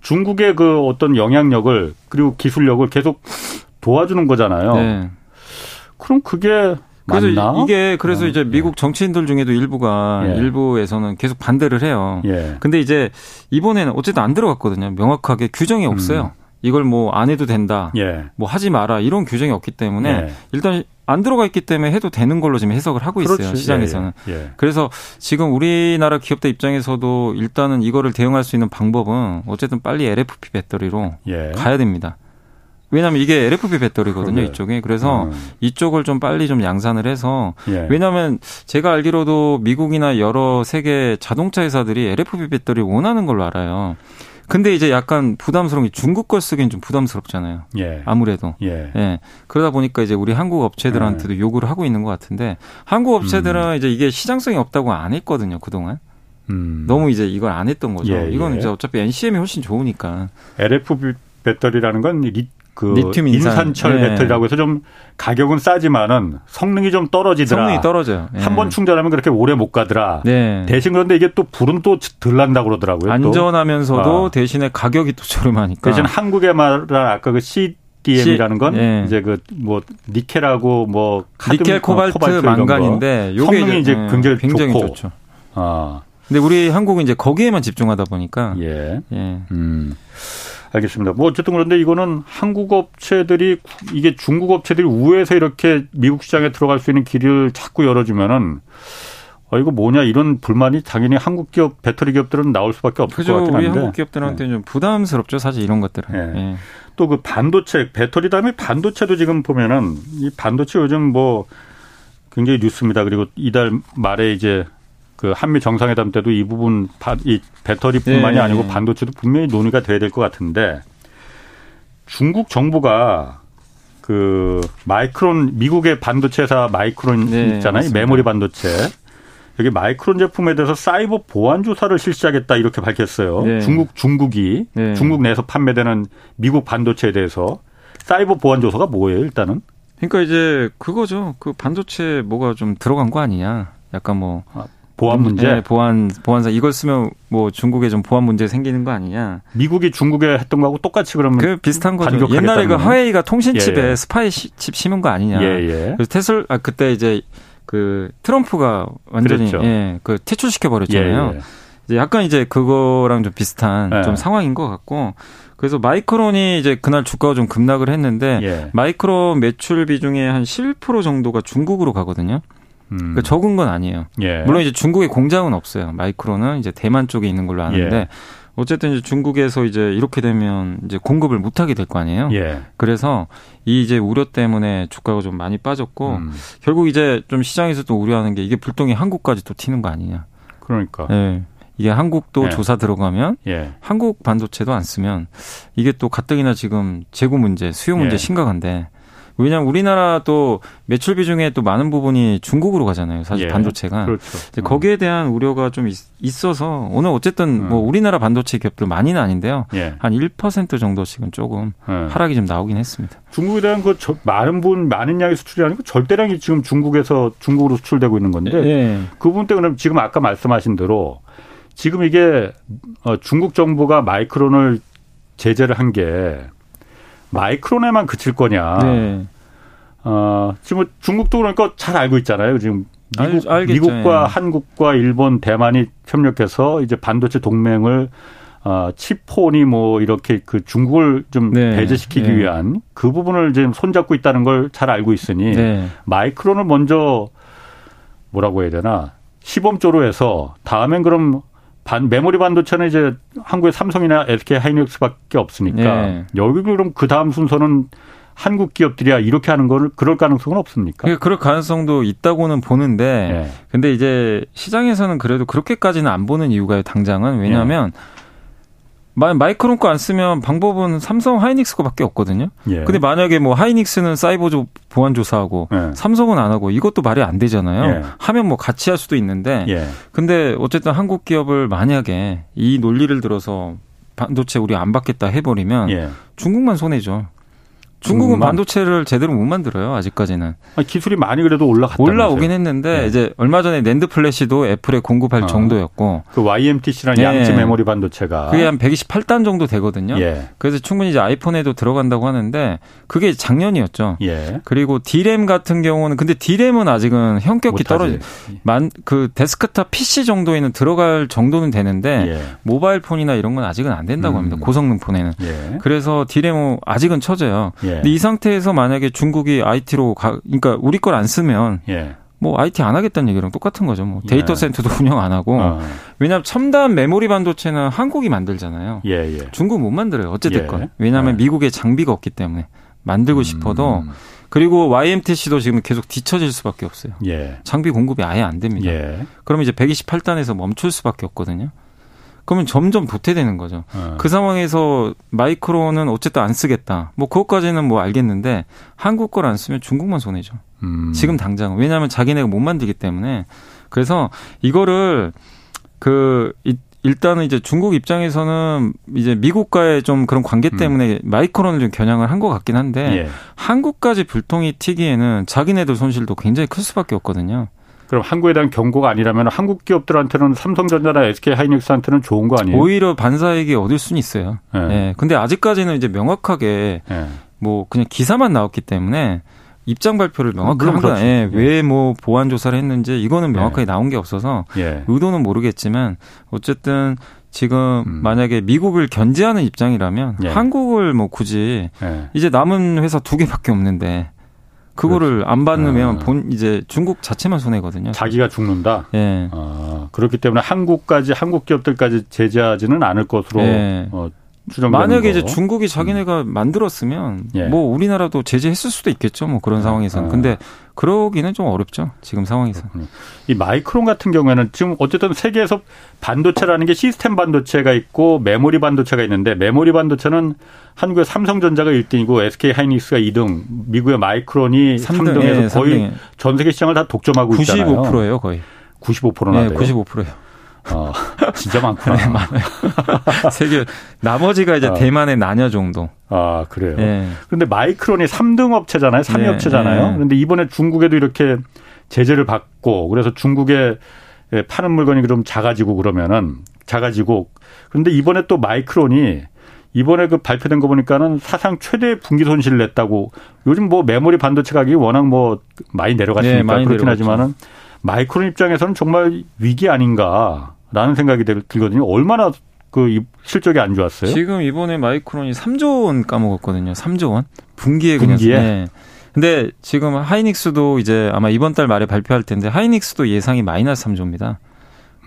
중국의 그 어떤 영향력을 그리고 기술력을 계속 도와주는 거잖아요. 네. 그럼 그게 그래서 맞나? 이게 그래서 어, 이제 미국 예. 정치인들 중에도 일부가 예. 일부에서는 계속 반대를 해요. 예. 근데 이제 이번에는 어쨌든 안 들어갔거든요. 명확하게 규정이 없어요. 음. 이걸 뭐 안 해도 된다. 예. 뭐 하지 마라. 이런 규정이 없기 때문에 예. 일단 안 들어가 있기 때문에 해도 되는 걸로 지금 해석을 하고 있어요. 그렇지. 시장에서는. 예, 예. 그래서 지금 우리나라 기업들 입장에서도 일단은 이거를 대응할 수 있는 방법은 어쨌든 빨리 LFP 배터리로 가야 됩니다. 왜냐하면 이게 LFP 배터리거든요, 그래. 이쪽에. 그래서 음. 이쪽을 좀 빨리 좀 양산을 해서 예. 왜냐하면 제가 알기로도 미국이나 여러 세계 자동차 회사들이 LFP 배터리 원하는 걸로 알아요. 근데 이제 약간 부담스러운 게 중국 걸 쓰기엔 좀 부담스럽잖아요. 예. 아무래도. 예. 예. 그러다 보니까 이제 우리 한국 업체들한테도 예. 요구를 하고 있는 것 같은데 한국 업체들은 음. 이제 이게 시장성이 없다고 안 했거든요, 그동안. 음. 너무 이제 이걸 안 했던 거죠. 예, 이거는 예. 이제 어차피 NCM이 훨씬 좋으니까. LFP 배터리라는 건 그 리튬 인산. 철 네. 배터리라고 해서 좀 가격은 싸지만은 성능이 좀 떨어지더라. 성능이 떨어져요. 네. 한번 충전하면 그렇게 오래 못 가더라. 네. 대신 그런데 이게 또 불은 또 덜 난다고 그러더라고요. 안전하면서도 어. 대신에 가격이 또 저렴하니까. 대신 한국에 말한 아까 그 CDM이라는 건 네. 이제 그 뭐 니켈하고 뭐 카드 니켈 코발트, 코발트 망간인데 성능이 이제, 이제 굉장히, 굉장히 좋고. 좋죠. 아. 근데 우리 한국은 이제 거기에만 집중하다 보니까 예. 예. 음. 알겠습니다. 뭐 어쨌든 그런데 이거는 한국 업체들이 이게 중국 업체들이 우회해서 이렇게 미국 시장에 들어갈 수 있는 길을 자꾸 열어주면은 어 이거 뭐냐 이런 불만이 당연히 한국 기업 배터리 기업들은 나올 수밖에 없을 그죠. 것 같긴 한데. 한국 기업들한테는 네. 좀 부담스럽죠 사실 이런 것들은. 네. 네. 또그 반도체 배터리 다음에 반도체도 지금 보면은 이 반도체 요즘 뭐 굉장히 뉴스입니다. 그리고 이달 말에 이제 그 한미 정상회담 때도 이 부분 이 배터리뿐만이 네. 아니고 반도체도 분명히 논의가 돼야 될 것 같은데 중국 정부가 그 마이크론 미국의 반도체사 마이크론 네, 있잖아요. 맞습니다. 메모리 반도체. 여기 마이크론 제품에 대해서 사이버 보안 조사를 실시하겠다 이렇게 밝혔어요. 네. 중국 중국이 네. 중국 내에서 판매되는 미국 반도체에 대해서 사이버 보안 조사가 뭐예요, 일단은? 그러니까 이제 그거죠. 그 반도체 뭐가 좀 들어간 거 아니냐. 약간 뭐 아, 보안 문제, 네, 보안 보안사 이걸 쓰면 뭐 중국에 좀 보안 문제 생기는 거 아니냐? 미국이 중국에 했던 거하고 똑같이 그러면 그 비슷한 거죠. 옛날에 그 화웨이가 통신칩에 예, 예. 스파이 칩 심은 거 아니냐? 예, 예. 그래서 테슬 아 그때 이제 그 트럼프가 완전히 그랬죠. 예, 그 퇴출시켜 버렸잖아요. 예, 예. 이제 약간 이제 그거랑 좀 비슷한 예. 좀 상황인 것 같고 그래서 마이크론이 이제 그날 주가가 좀 급락을 했는데 예. 마이크론 매출 비중의 한 11% 정도가 중국으로 가거든요. 음. 그러니까 적은 건 아니에요. 예. 물론 이제 중국에 공장은 없어요. 마이크론은 이제 대만 쪽에 있는 걸로 아는데 예. 어쨌든 이제 중국에서 이제 이렇게 되면 이제 공급을 못 하게 될 거 아니에요. 예. 그래서 이 이제 우려 때문에 주가가 좀 많이 빠졌고 음. 결국 이제 좀 시장에서도 우려하는 게 이게 불똥이 한국까지 또 튀는 거 아니냐. 그러니까. 예. 이게 한국도 예. 조사 들어가면 예. 한국 반도체도 안 쓰면 이게 또 가뜩이나 지금 재고 문제, 수요 문제 예. 심각한데 왜냐하면 우리나라도 매출 비중에 또 많은 부분이 중국으로 가잖아요. 사실 예. 반도체가. 그렇죠. 음. 거기에 대한 우려가 좀 있, 어서 오늘 어쨌든 음. 뭐 우리나라 반도체 기업들 많이는 아닌데요. 예. 한1% 정도씩은 조금 예. 하락이 좀 나오긴 했습니다. 중국에 대한 그 많은 분 많은 양의 수출이 아니고 절대량이 지금 중국에서 중국으로 수출되고 있는 건데 예. 그 부분 때문에 지금 아까 말씀하신 대로 지금 이게 어, 중국 정부가 마이크론을 제재를 한게 마이크론에만 그칠 거냐. 네. 어, 지금 중국도 그러니까 잘 알고 있잖아요. 지금 미국, 알, 미국과 예. 한국과 일본, 대만이 협력해서 이제 반도체 동맹을 어, 치폰이 뭐 이렇게 그 중국을 좀 네. 배제시키기 네. 위한 그 부분을 지금 손잡고 있다는 걸 잘 알고 있으니 네. 마이크론을 먼저 뭐라고 해야 되나 시범조로 해서 다음엔 그럼 반 메모리 반도체는 이제 한국의 삼성이나 SK 하이닉스밖에 없으니까 네. 여기 그럼 그 다음 순서는 한국 기업들이야 이렇게 하는 거를 그럴 가능성은 없습니까? 그러니까 그럴 가능성도 있다고는 보는데 네. 근데 이제 시장에서는 그래도 그렇게까지는 안 보는 이유가 당장은 왜냐하면 네. 마이크론 거 안 쓰면 방법은 삼성 하이닉스 거밖에 없거든요. 예. 근데 만약에 뭐 하이닉스는 사이버 보안 조사하고 예. 삼성은 안 하고 이것도 말이 안 되잖아요. 예. 하면 뭐 같이 할 수도 있는데 예. 근데 어쨌든 한국 기업을 만약에 이 논리를 들어서 반도체 우리 안 받겠다 해버리면 예. 중국만 손해죠. 중국은 반도체를 제대로 못 만들어요 아직까지는. 아니, 기술이 많이 그래도 올라갔다. 올라오긴 했는데 네. 이제 얼마 전에 낸드 플래시도 애플에 공급할 어. 정도였고. 그 YMTC라는 네. 양지 메모리 반도체가 그게 한 128단 정도 되거든요. 예. 그래서 충분히 이제 아이폰에도 들어간다고 하는데 그게 작년이었죠. 예. 그리고 D램 같은 경우는 근데 D램은 아직은 현격히 떨어지. 만그 데스크탑 PC 정도에는 들어갈 정도는 되는데 예. 모바일 폰이나 이런 건 아직은 안 된다고 음. 합니다. 고성능 폰에는. 예. 그래서 D램은 아직은 처져요. 예. 근데 이 상태에서 만약에 중국이 IT로 가, 그러니까 우리 걸 안 쓰면 예. 뭐 IT 안 하겠다는 얘기랑 똑같은 거죠. 뭐 데이터 예. 센터도 운영 안 하고. 어. 왜냐하면 첨단 메모리 반도체는 한국이 만들잖아요. 예, 예. 중국 못 만들어요. 어찌됐건. 예. 왜냐하면 예. 미국에 장비가 없기 때문에 만들고 음. 싶어도 그리고 YMTC도 지금 계속 뒤처질 수밖에 없어요. 예. 장비 공급이 아예 안 됩니다. 그러면 이제 128단에서 멈출 수밖에 없거든요. 그러면 점점 도태되는 거죠. 네. 그 상황에서 마이크로는 어쨌든 안 쓰겠다. 뭐 그것까지는 뭐 알겠는데 한국 걸 안 쓰면 중국만 손해죠. 음. 지금 당장 왜냐하면 자기네가 못 만들기 때문에 그래서 이거를 그 일단은 이제 중국 입장에서는 이제 미국과의 좀 그런 관계 음. 때문에 음. 마이크론을 좀 겨냥을 한 것 같긴 한데 예. 한국까지 불통이 튀기에는 자기네들 손실도 굉장히 클 수밖에 없거든요. 그럼 한국에 대한 경고가 아니라면 한국 기업들한테는 삼성전자나 SK 하이닉스한테는 좋은 거 아니에요? 오히려 반사이익이 얻을 수는 있어요. 예. 네. 네. 근데 아직까지는 이제 명확하게 네. 뭐 그냥 기사만 나왔기 때문에 입장 발표를 명확하게 한 거야. 예, 예. 왜뭐 보안 조사를 했는지 이거는 명확하게 예. 나온 게 없어서 예. 의도는 모르겠지만 어쨌든 지금 음. 만약에 미국을 견제하는 입장이라면 예. 한국을 뭐 굳이 예. 이제 남은 회사 두 개밖에 없는데 그거를 그렇지. 안 받으면 아. 본 이제 중국 자체만 손해거든요. 자기가 죽는다. 예. 네. 아, 그렇기 때문에 한국까지 한국 기업들까지 제재하지는 않을 것으로 네. 어, 만약에 이제 중국이 자기네가 음. 만들었으면 예. 뭐 우리나라도 제재했을 수도 있겠죠. 뭐 그런 아, 상황에서는. 아. 근데 그러기는 좀 어렵죠. 지금 상황에서. 이 마이크론 같은 경우에는 지금 어쨌든 세계에서 반도체라는 게 시스템 반도체가 있고 메모리 반도체가 있는데 메모리 반도체는 한국의 삼성전자가 1등이고 SK 하이닉스가 2등, 미국의 마이크론이 3등, 3등에서 예, 거의 3등. 전 세계 시장을 다 독점하고 95%예요, 있잖아요. 95%예요, 거의. 95%나 네, 돼요. 95%예요. 어, 진짜 많구나. 네, 많아요. 세계 나머지가 이제 어. 대만의 나녀 정도. 아 그래요. 네. 그런데 마이크론이 3등 업체잖아요, 3위 네, 업체잖아요. 네. 그런데 이번에 중국에도 이렇게 제재를 받고 그래서 중국에 파는 물건이 좀 작아지고 그러면은 작아지고 그런데 이번에 또 마이크론이 이번에 그 발표된 거 보니까는 사상 최대 분기 손실을 냈다고 요즘 뭐 메모리 반도체 가격이 워낙 뭐 많이 내려갔으니까 네, 많이 그렇긴 내려갔죠. 하지만은 마이크론 입장에서는 정말 위기 아닌가 라는 생각이 들거든요. 얼마나 그 실적이 안 좋았어요? 지금 이번에 마이크론이 3조 원 까먹었거든요. 3조 원. 분기에 그냥. 분기에? 네. 근데 지금 하이닉스도 이제 아마 이번 달 말에 발표할 텐데 하이닉스도 예상이 마이너스 3조입니다.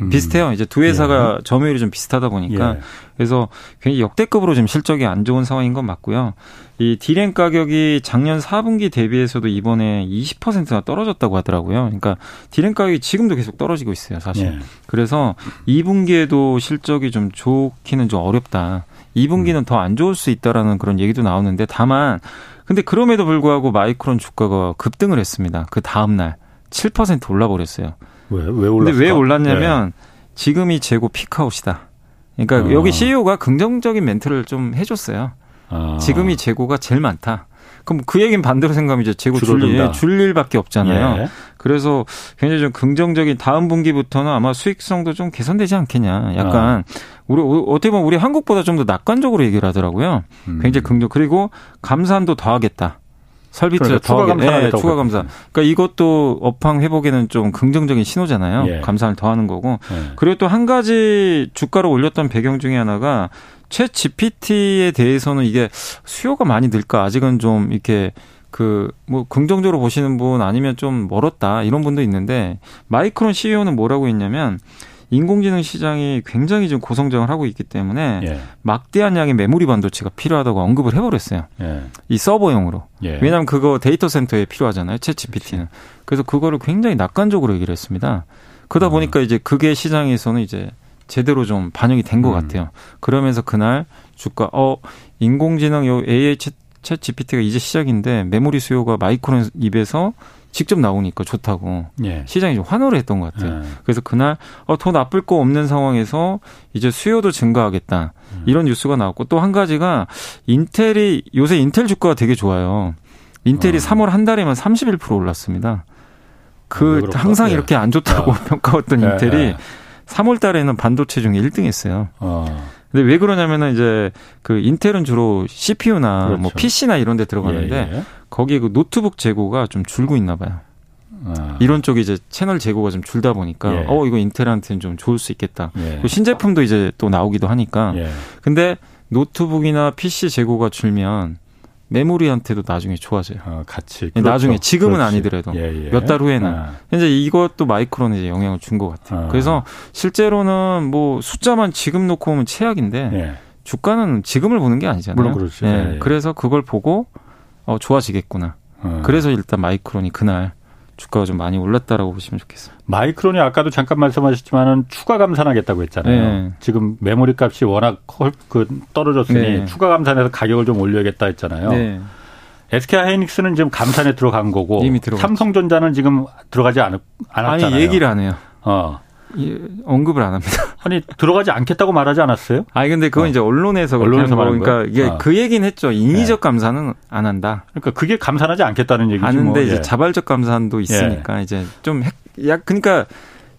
음. 비슷해요. 이제 두 회사가 예. 점유율이 좀 비슷하다 보니까 예. 그래서 굉장히 역대급으로 좀 실적이 안 좋은 상황인 건 맞고요. 이 디램 가격이 작년 4분기 대비해서도 이번에 20%나 떨어졌다고 하더라고요. 그러니까 디램 가격이 지금도 계속 떨어지고 있어요, 사실. 예. 그래서 2분기에도 실적이 좀 좋기는 좀 어렵다. 2분기는 음. 더안 좋을 수 있다라는 그런 얘기도 나오는데 다만 근데 그럼에도 불구하고 마이크론 주가가 급등을 했습니다. 그 다음 날 7% 올라 버렸어요. 왜? 왜 올랐을까? 근데 왜 올랐냐면 네. 지금이 재고 피크아웃이다. 그러니까 어. 여기 CEO가 긍정적인 멘트를 좀 해줬어요. 아. 지금이 재고가 제일 많다. 그럼 그 얘기는 반대로 생각하면 이제 재고 줄일, 줄 일밖에 없잖아요. 예. 그래서 굉장히 좀 긍정적인 다음 분기부터는 아마 수익성도 좀 개선되지 않겠냐. 약간 아. 우리 어떻게 보면 우리 한국보다 좀 더 낙관적으로 얘기를 하더라고요. 음. 굉장히 긍정. 그리고 감산도 더 하겠다. 설비트 그러니까 추가 감사 네, 추가 감사. 그러니까 이것도 업황 회복에는 좀 긍정적인 신호잖아요. 예. 감산을 더하는 거고. 예. 그리고 또 한 가지 주가를 올렸던 배경 중에 하나가 최 GPT에 대해서는 이게 수요가 많이 늘까 아직은 좀 이렇게 그 뭐 긍정적으로 보시는 분 아니면 좀 멀었다 이런 분도 있는데 마이크론 CEO는 뭐라고 했냐면 인공지능 시장이 굉장히 좀 고성장을 하고 있기 때문에 예. 막대한 양의 메모리 반도체가 필요하다고 언급을 해버렸어요. 예. 이 서버용으로. 예. 왜냐하면 그거 데이터 센터에 필요하잖아요. ChatGPT는. 그래서 그거를 굉장히 낙관적으로 얘기를 했습니다. 그러다 음. 보니까 이제 그게 시장에서는 이제 제대로 좀 반영이 된것 음. 같아요. 그러면서 그날 주가 어 인공지능 요 AI Chat, ChatGPT가 이제 시작인데 메모리 수요가 마이크론 입에서 직접 나오니까 좋다고 예. 시장이 좀 환호를 했던 것 같아요. 예. 그래서 그날 어, 더 나쁠 거 없는 상황에서 이제 수요도 증가하겠다 음. 이런 뉴스가 나왔고 또 한 가지가 인텔이 요새 인텔 주가가 되게 좋아요. 인텔이 어. 3월 한 달에만 31% 올랐습니다. 그 아, 항상 예. 이렇게 안 좋다고 어. 평가했던 예, 인텔이 3월 예. 달에는 반도체 중에 1등 했어요. 어. 근데 왜 그러냐면은 이제 그 인텔은 주로 CPU나 뭐 그렇죠. 뭐 PC나 이런 데 들어가는데 예, 예. 거기에 그 노트북 재고가 좀 줄고 있나 봐요. 아. 이런 쪽이 이제 채널 재고가 좀 줄다 보니까 예. 어 이거 인텔한테는 좀 좋을 수 있겠다. 예. 신제품도 이제 또 나오기도 하니까. 예. 근데 노트북이나 PC 재고가 줄면 메모리한테도 나중에 좋아져요. 어, 같이. 예, 그렇죠. 나중에 지금은 그렇지. 아니더라도 예, 예. 몇달 후에는 아. 현재 이것도 마이크론에 이제 영향을 준 것 같아요. 아. 그래서 실제로는 뭐 숫자만 지금 놓고 보면 최악인데 예. 주가는 지금을 보는 게 아니잖아요. 물론 그렇죠. 예. 예, 예. 그래서 그걸 보고 어, 좋아지겠구나. 어. 그래서 일단 마이크론이 그날 주가가 좀 많이 올랐다라고 보시면 좋겠어요. 마이크론이 아까도 잠깐 말씀하셨지만은 추가 감산하겠다고 했잖아요. 네. 지금 메모리 값이 워낙 그 떨어졌으니 네. 추가 감산해서 가격을 좀 올려야겠다 했잖아요. 네. SK 하이닉스는 지금 감산에 들어간 거고 이미 삼성전자는 지금 들어가지 않, 않았잖아요. 아니 얘기를 안 해요. 어. 예, 언급을 안 합니다. 아니 들어가지 않겠다고 말하지 않았어요? 아니 근데 그건 어. 이제 언론에서 언론에서 말하는 그러니까 이게 어. 그 얘기는 했죠. 인위적 네. 감사는 안 한다. 그러니까 그게 감산하지 않겠다는 얘기죠. 하는데 뭐. 이제 예. 자발적 감산도 있으니까 예. 이제 좀야 그러니까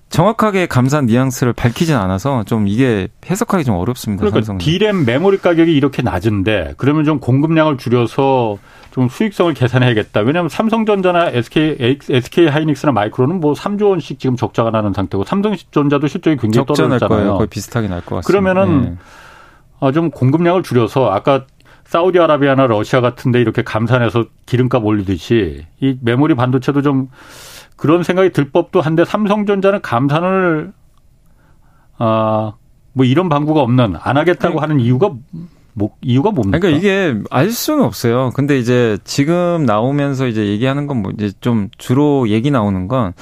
정확하게 감산 뉘앙스를 밝히진 않아서 좀 이게 해석하기 좀 어렵습니다. 그러니까. D램 메모리 가격이 이렇게 낮은데 그러면 좀 공급량을 줄여서 좀 수익성을 계산해야겠다. 왜냐하면 삼성전자나 SK, SK 하이닉스나 마이크로는 뭐 3조 원씩 지금 적자가 나는 상태고 삼성전자도 실적이 굉장히 떨어졌잖아요. 거예요. 거의 비슷하게 날 것 같습니다. 그러면은 네. 좀 공급량을 줄여서 아까 사우디아라비아나 러시아 같은데 이렇게 감산해서 기름값 올리듯이 이 메모리 반도체도 좀 그런 생각이 들 법도 한데 삼성전자는 감산을 아뭐 이런 방구가 없는 안 하겠다고 네. 하는 이유가 뭐 이유가 뭡니까? 그러니까 이게 알 수는 없어요. 근데 이제 지금 나오면서 이제 얘기하는 건 뭐 이제 좀 주로 얘기 나오는 건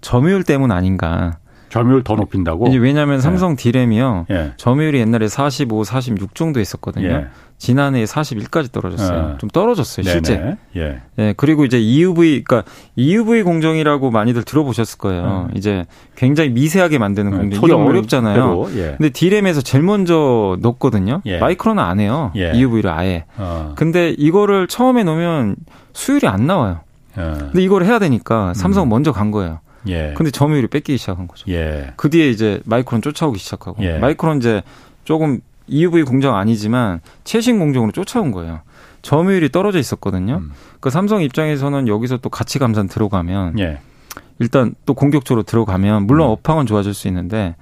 점유율 때문 아닌가. 점유율 더 높인다고? 이제 왜냐하면 네. 삼성 디램이요. 예. 점유율이 옛날에 45, 46 정도 있었거든요. 예. 지난해에 41까지 떨어졌어요. 예. 좀 떨어졌어요, 실제. 예. 예. 그리고 이제 EUV, 그러니까 EUV 공정이라고 많이들 들어보셨을 거예요. 음. 이제 굉장히 미세하게 만드는 네, 공정. 이게 어렵잖아요. 예. 근데 디램에서 제일 먼저 넣었거든요. 예. 마이크론은 안 해요. 예. EUV를 아예. 어. 근데 이거를 처음에 놓으면 수율이 안 나와요. 예. 근데 이걸 해야 되니까 삼성 음. 먼저 간 거예요. 예. 근데 점유율이 뺏기기 시작한 거죠. 예. 그 뒤에 이제 마이크론 쫓아오기 시작하고 예. 마이크론 이제 조금 EUV 공정 아니지만 최신 공정으로 쫓아온 거예요. 점유율이 떨어져 있었거든요. 음. 그 삼성 입장에서는 여기서 또 가치 감산 들어가면 예. 일단 또 공격적으로 들어가면 물론 음. 업황은 좋아질 수 있는데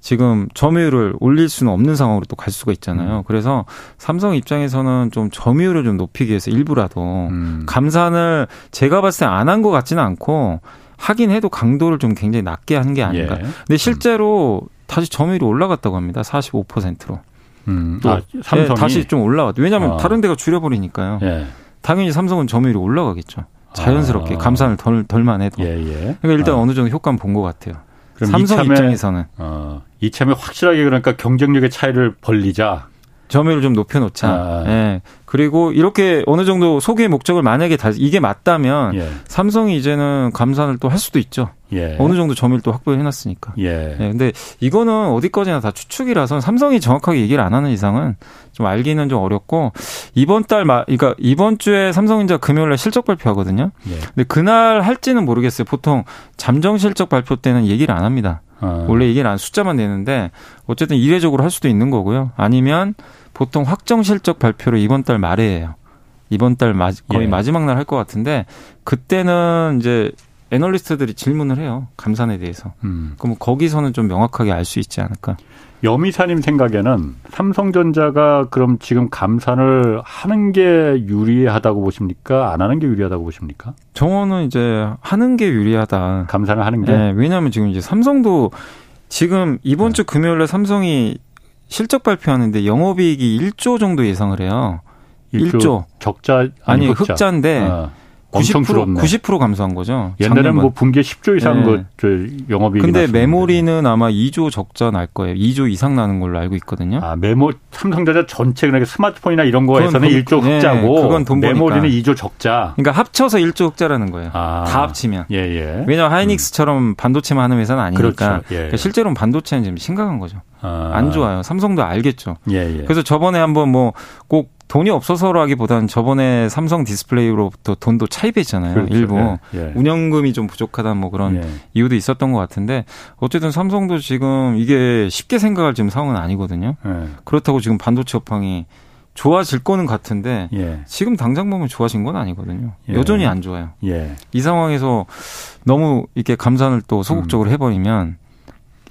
지금 점유율을 올릴 수는 없는 상황으로 또 갈 수가 있잖아요. 음. 그래서 삼성 입장에서는 좀 점유율을 좀 높이기 위해서 일부라도 음. 감산을 제가 봤을 때 안 한 것 같지는 않고 하긴 해도 강도를 좀 굉장히 낮게 한 게 아닌가. 예. 근데 실제로 다시 점유율이 올라갔다고 합니다. 45%로. 음. 또 아, 삼성이? 예, 다시 좀 올라왔죠. 왜냐하면 아. 다른 데가 줄여버리니까요. 예. 당연히 삼성은 점유율이 올라가겠죠. 자연스럽게 아. 감산을 덜, 덜만 해도. 예, 예. 그러니까 일단 아. 어느 정도 효과는 본 것 같아요. 삼성 이참에, 입장에서는. 어, 이참에 확실하게 그러니까 경쟁력의 차이를 벌리자. 점유율을 좀 높여놓자. 아. 예. 그리고 이렇게 어느 정도 소개의 목적을 만약에 다 이게 맞다면 예. 삼성이 이제는 감산을 또 할 수도 있죠. 예. 어느 정도 점유율 또 확보해 놨으니까. 예. 예. 근데 이거는 어디까지나 다 추측이라서 삼성이 정확하게 얘기를 안 하는 이상은 좀 알기는 좀 어렵고 이번 달 말, 그러니까 이번 주에 삼성전자 금요일날 실적 발표하거든요. 예. 근데 그날 할지는 모르겠어요. 보통 잠정 실적 발표 때는 얘기를 안 합니다. 아. 원래 얘기를 안 숫자만 내는데 어쨌든 이례적으로 할 수도 있는 거고요. 아니면 보통 확정 실적 발표를 이번 달 말에 해요. 이번 달 마, 거의 예. 마지막 날 할 것 같은데 그때는 이제 애널리스트들이 질문을 해요. 감산에 대해서. 음. 그럼 거기서는 좀 명확하게 알 수 있지 않을까? 여미사님 생각에는 삼성전자가 그럼 지금 감산을 하는 게 유리하다고 보십니까? 안 하는 게 유리하다고 보십니까? 정원은 이제 하는 게 유리하다. 감산을 하는 게? 네, 왜냐하면 지금 이제 삼성도 지금 이번 네. 주 금요일에 삼성이 실적 발표하는데 영업이익이 1조 정도 예상을 해요. 1조. 1조. 적자 아니, 아니 흑자인데 어. 90% 90% 감소한 거죠. 옛날에는 뭐 분기 10조 이상 네. 그 영업이익이 근데. 메모리는 아마 2조 적자 날 거예요. 2조 이상 나는 걸로 알고 있거든요. 아, 메모 삼성전자 전체 그러니까 스마트폰이나 이런 거에서는 1조 흑자고 네, 그건 돈 메모리는 보니까. 2조 적자. 그러니까 합쳐서 1조 흑자라는 거예요. 아. 다 합치면. 예, 예. 왜냐하면 하이닉스처럼 반도체만 하는 회사는 아니니까. 그렇죠. 예, 예. 그러니까 실제로는 반도체는 지금 심각한 거죠. 아. 안 좋아요. 삼성도 알겠죠. 예, 예. 그래서 저번에 한번 뭐 꼭 돈이 없어서라기보다는 저번에 삼성 디스플레이로부터 돈도 차입했잖아요. 그렇죠. 일부 예, 예. 운영금이 좀 부족하다 뭐 그런 예. 이유도 있었던 것 같은데 어쨌든 삼성도 지금 이게 쉽게 생각할 지금 상황은 아니거든요. 예. 그렇다고 지금 반도체 업황이 좋아질 거는 같은데 예. 지금 당장 보면 좋아진 건 아니거든요. 예. 여전히 안 좋아요. 이 상황에서 너무 이렇게 감산을 또 소극적으로 음. 해버리면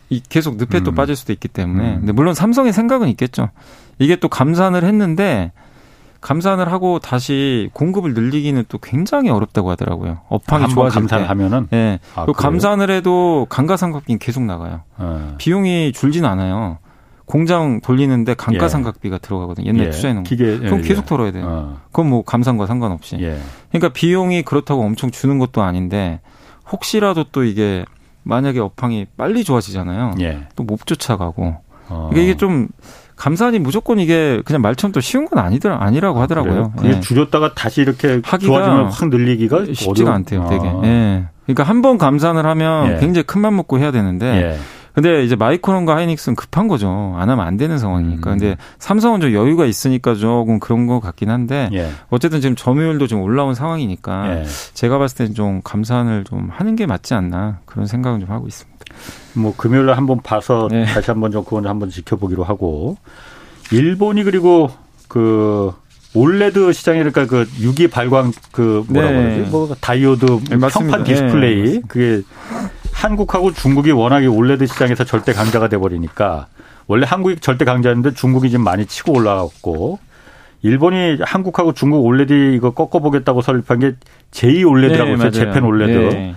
이 계속 늪에 음. 또 빠질 수도 있기 때문에. 음. 근데 물론 삼성의 생각은 있겠죠. 이게 또 감산을 했는데 감산을 하고 다시 공급을 늘리기는 또 굉장히 어렵다고 하더라고요. 업황이 좋아질 감산을 하면은 네. 아, 감산을 해도 감가상각비는 계속 나가요. 네. 비용이 줄진 않아요. 공장 돌리는데 감가상각비가 예. 들어가거든요. 옛날 예. 투자해 놓은 거. 기계, 그럼 예. 계속 털어야 돼요. 어. 그건 뭐 감산과 상관없이. 예. 그러니까 비용이 그렇다고 엄청 주는 것도 아닌데 혹시라도 또 이게 만약에 업황이 빨리 좋아지잖아요. 예. 또못 쫓아가고. 어. 이게 좀 감산이 무조건 이게 그냥 말처럼 또 쉬운 건 아니더라 아니라고 하더라고요. 그게 예. 줄였다가 다시 이렇게 좋아지면 확 늘리기가 쉽지가 어려워. 않대요, 되게. 아. 예. 그러니까 한 번 감산을 하면 예. 굉장히 큰 맘 먹고 해야 되는데 예. 근데 이제 마이크론과 하이닉스는 급한 거죠. 안 하면 안 되는 상황이니까. 음. 근데 삼성은 좀 여유가 있으니까 조금 그런 것 같긴 한데 예. 어쨌든 지금 점유율도 좀 올라온 상황이니까 예. 제가 봤을 때는 좀 감산을 좀 하는 게 맞지 않나 그런 생각은 좀 하고 있습니다. 뭐 금요일 날 한번 봐서 네. 다시 한번 좀 그건 한번 지켜보기로 하고 일본이 그리고 그 올레드 시장이 그러니까 그 유기 발광 그 뭐라고 네. 그러지? 뭐 다이오드 네, 평판 디스플레이 네. 그게 한국하고 중국이 워낙에 올레드 시장에서 절대 강자가 돼 버리니까 원래 한국이 절대 강자였는데 중국이 지금 많이 치고 올라갔고 일본이 한국하고 중국 올레드 이거 꺾어 보겠다고 설립한 게 JOLED라고 네, 했어요. 재팬 올레드.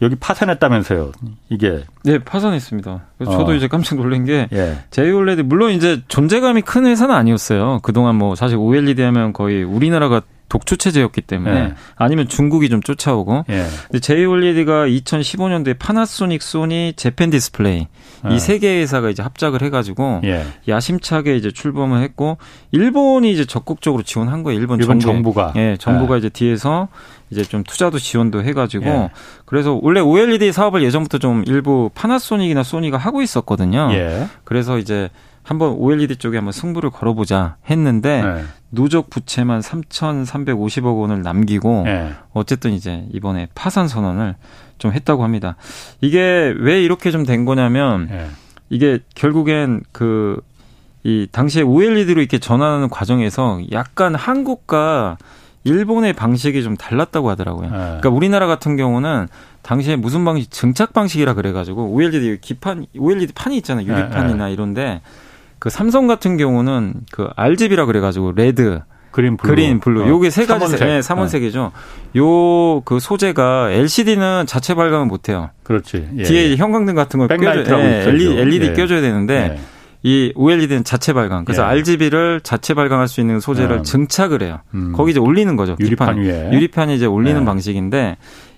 네. 여기 파산했다면서요. 이게. 네, 파산했습니다. 그래서 어. 저도 이제 깜짝 놀란 게 예. JOLED 물론 이제 존재감이 큰 회사는 아니었어요. 그동안 뭐 사실 OLED 하면 거의 우리나라가 독주 체제였기 때문에 예. 아니면 중국이 좀 쫓아오고 예. 근데 JOLED가 2015년도에 파나소닉, 소니, 재팬 디스플레이 예. 이 세 개 회사가 이제 합작을 해가지고 예. 야심차게 이제 출범을 했고 일본이 이제 적극적으로 지원한 거예요. 일본, 일본 정부가 예, 정부가 예. 이제 뒤에서 이제 좀 투자도 지원도 해가지고 예. 그래서 원래 OLED 사업을 예전부터 좀 일부 파나소닉이나 소니가 하고 있었거든요. 예. 그래서 이제 한번 OLED 쪽에 한번 승부를 걸어보자 했는데 네. 누적 부채만 3,350억 원을 남기고 네. 어쨌든 이제 이번에 파산 선언을 좀 했다고 합니다. 이게 왜 이렇게 좀 된 거냐면 네. 이게 결국엔 그 이 당시에 OLED로 이렇게 전환하는 과정에서 약간 한국과 일본의 방식이 좀 달랐다고 하더라고요. 네. 그러니까 우리나라 같은 경우는 당시에 무슨 방식 증착 방식이라 그래가지고 OLED 기판 OLED 판이 있잖아요 네, 유리판이나 네. 이런데 그 삼성 같은 경우는 그 RGB라 그래가지고 red green blue. green blue. 어. 요게 세 가지 삼원색. 네, 삼원색이죠. 네. 요그 소재가 LCD는 자체 발광을 못 해요. 그렇지. 예. 뒤에 형광등 같은 걸 껴줘 예, LED 예. 껴줘야 되는데 예. 이 OLED는 자체 발광. 그래서 예. RGB를 자체 발광할 수 있는 소재를 음. 증착을 해요. 음. 거기 이제 올리는 거죠. 유리판 위에. 유리판이 이제 올리는 예. 방식인데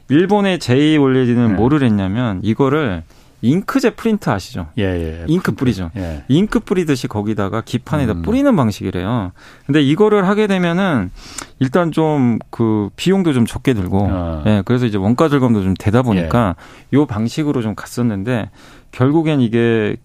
일본의 J OLED는 예. 뭐를 했냐면 이거를 잉크젯 프린트 아시죠? 예, 예. 잉크 뿌리죠. 예. 잉크 뿌리듯이 거기다가 기판에다 음. 뿌리는 방식이래요. 근데 이거를 하게 되면은 일단 좀 그 비용도 좀 적게 들고, 어. 예, 그래서 이제 원가 절감도 좀 되다 보니까 예. 요 방식으로 좀 갔었는데 결국엔 이게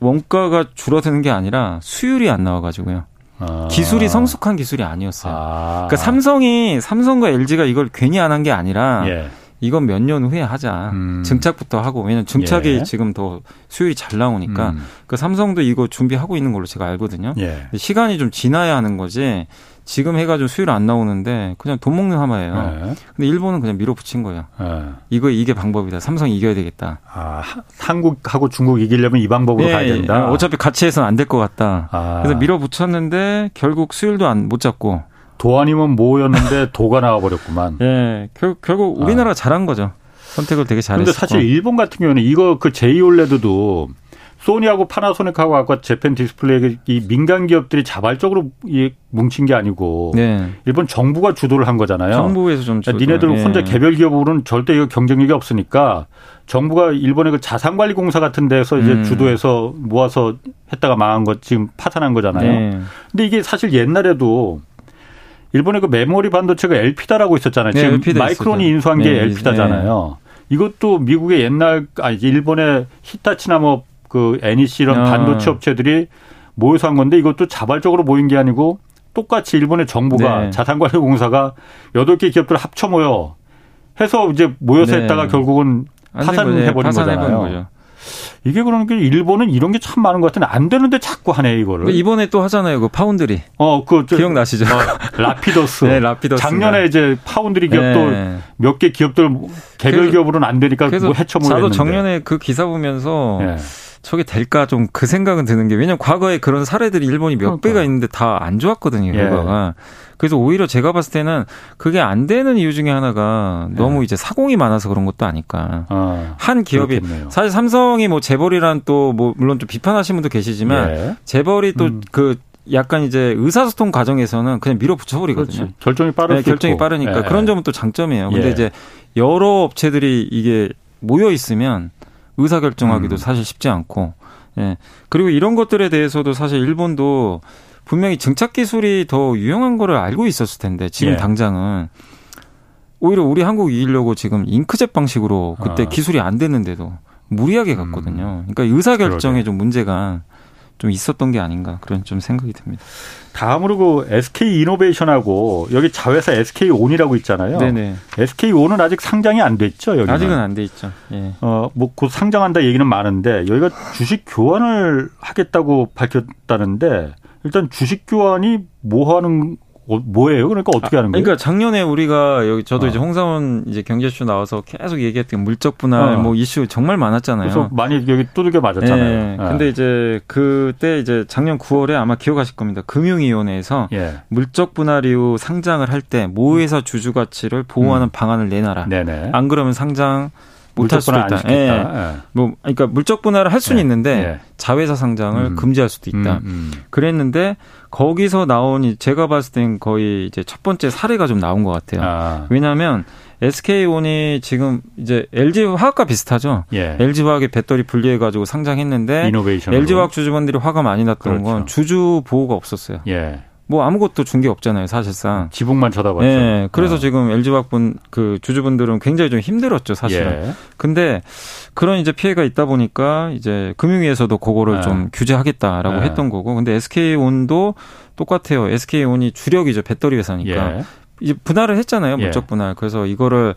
원가가 줄어드는 게 아니라 수율이 안 나와 가지고요. 아. 기술이 성숙한 기술이 아니었어요. 아. 그러니까 삼성이 삼성과 LG가 이걸 괜히 안 한 게 아니라 예. 이건 몇 년 후에 하자. 음. 증착부터 하고 왜냐면 증착이 예. 지금 더 수율이 잘 나오니까 음. 그 삼성도 이거 준비하고 있는 걸로 제가 알거든요. 예. 시간이 좀 지나야 하는 거지. 지금 해가지고 수율 안 나오는데 그냥 돈 먹는 하마예요. 네. 근데 일본은 그냥 밀어붙인 거예요. 네. 이거 이게 방법이다. 삼성이 이겨야 되겠다. 아 한국하고 중국 이기려면 이 방법으로 네. 가야 된다. 어차피 같이 해서는 안 될 것 같다. 아. 그래서 밀어붙였는데 결국 수율도 안 못 잡고 도 아니면 뭐였는데 도가 나와버렸구만. 예, 결, 결국 우리나라 아. 잘한 거죠. 선택을 되게 잘했어. 근데 사실 일본 같은 경우는 이거 그 제이올레드도 소니하고 파나소닉하고 아까 재팬 디스플레이 이 민간 기업들이 자발적으로 이 뭉친 게 아니고 네. 일본 정부가 주도를 한 거잖아요. 정부에서 좀 주도. 니네들 네. 혼자 개별 기업으로는 절대 이거 경쟁력이 없으니까 정부가 일본의 그 자산관리공사 같은 데서 이제 음. 주도해서 모아서 했다가 망한 것 지금 파산한 거잖아요. 네. 근데 이게 사실 옛날에도 일본의 그 메모리 반도체가 엘피다라고 있었잖아요. 네, 지금 엘피다 마이크론이 있었죠. 인수한 게 네, 엘피다잖아요. 네. 이것도 미국의 옛날 아니 일본의 히타치나 뭐 그 NEC 이런 아. 반도체 업체들이 모여서 한 건데 이것도 자발적으로 모인 게 아니고 똑같이 일본의 정부가 네. 자산관리공사가 여덟 개 기업들을 합쳐 모여 해서 이제 모여서 네. 했다가 결국은 파산해버린 거잖아요. 이게 그러니까 일본은 이런 게 참 많은 것 같은데 안 되는데 자꾸 하네 이거를. 이번에 또 하잖아요. 그 파운드리. 어, 그 기억나시죠? 어, 라피더스. 네, 라피더스. 작년에 이제 파운드리 기업도 네. 몇개 기업들 개별 기업으로는 안 되니까 뭐 해쳐모였는데. 저도 작년에 그 기사 보면서 네. 저게 될까 좀 그 생각은 드는 게 왜냐면 과거에 그런 사례들이 일본이 몇 그러니까. 배가 있는데 다 안 좋았거든요 결과가. 예. 그래서 오히려 제가 봤을 때는 그게 안 되는 이유 중에 하나가 너무 예. 이제 사공이 많아서 그런 것도 아닐까. 아, 한 기업이 그렇겠네요. 사실 삼성이 뭐 재벌이란 또 뭐 물론 좀 비판하시는 분도 계시지만 예. 재벌이 또그 음. 그 약간 이제 의사소통 과정에서는 그냥 밀어붙여 버리거든요. 그렇지. 결정이 빠르 네, 결정이 빠르니까 예. 그런 점은 또 장점이에요. 근데 예. 이제 여러 업체들이 이게 모여 있으면 의사 결정하기도 음. 사실 쉽지 않고 예. 그리고 이런 것들에 대해서도 사실 일본도 분명히 증착 기술이 더 유용한 거를 알고 있었을 텐데 지금 예. 당장은 오히려 우리 한국 이기려고 지금 잉크젯 방식으로 그때 아. 기술이 안 됐는데도 무리하게 갔거든요. 음. 그러니까 의사 결정에 좀 문제가 좀 있었던 게 아닌가 그런 좀 생각이 듭니다. 다음으로 그 SK 이노베이션하고 여기 자회사 SK 온이라고 있잖아요. 네네. SK 온은 아직 상장이 안 됐죠, 여기. 아직은 안 돼 있죠. 예. 어, 뭐곧 상장한다 얘기는 많은데 여기가 주식 교환을 하겠다고 밝혔다는데 일단 주식 교환이 뭐 하는 어, 뭐예요? 그러니까 어떻게 하는 거예요? 그러니까 작년에 우리가 여기 저도 어. 이제 홍사원 이제 경제쇼 나와서 계속 얘기했던 물적 분할 어. 뭐 이슈 정말 많았잖아요. 그래서 많이 여기 두들겨 맞았잖아요. 네. 네. 근데 이제 그때 이제 작년 9월에 아마 기억하실 겁니다. 금융위원회에서 예. 물적 분할 이후 상장을 할 때 모회사 주주 가치를 보호하는 음. 방안을 내놔라. 네네. 안 그러면 상장 못할 수도 있다. 예. 예. 뭐 그러니까 물적 분할을 할 수는 예. 있는데 예. 자회사 상장을 음. 금지할 수도 있다. 음, 음. 그랬는데 거기서 나온 제가 봤을 땐 거의 이제 첫 번째 사례가 좀 나온 것 같아요. 아. 왜냐하면 SK온이 지금 이제 LG 화학과 비슷하죠. 예. LG 화학의 배터리 분리해 가지고 상장했는데 LG 화학 주주분들이 화가 많이 났던 그렇죠. 건 주주 보호가 없었어요. 예. 뭐 아무것도 준 게 없잖아요, 사실상. 지붕만 쳐다봤죠. 예. 그래서 어. 지금 LG 화학분 그 주주분들은 굉장히 좀 힘들었죠, 사실은. 예. 근데 그런 이제 피해가 있다 보니까 이제 금융위에서도 그거를 예. 좀 규제하겠다라고 예. 했던 거고. 근데 SK온도 똑같아요. SK온이 주력이죠, 배터리 회사니까. 예. 이제 분할을 했잖아요. 예. 물적 분할. 그래서 이거를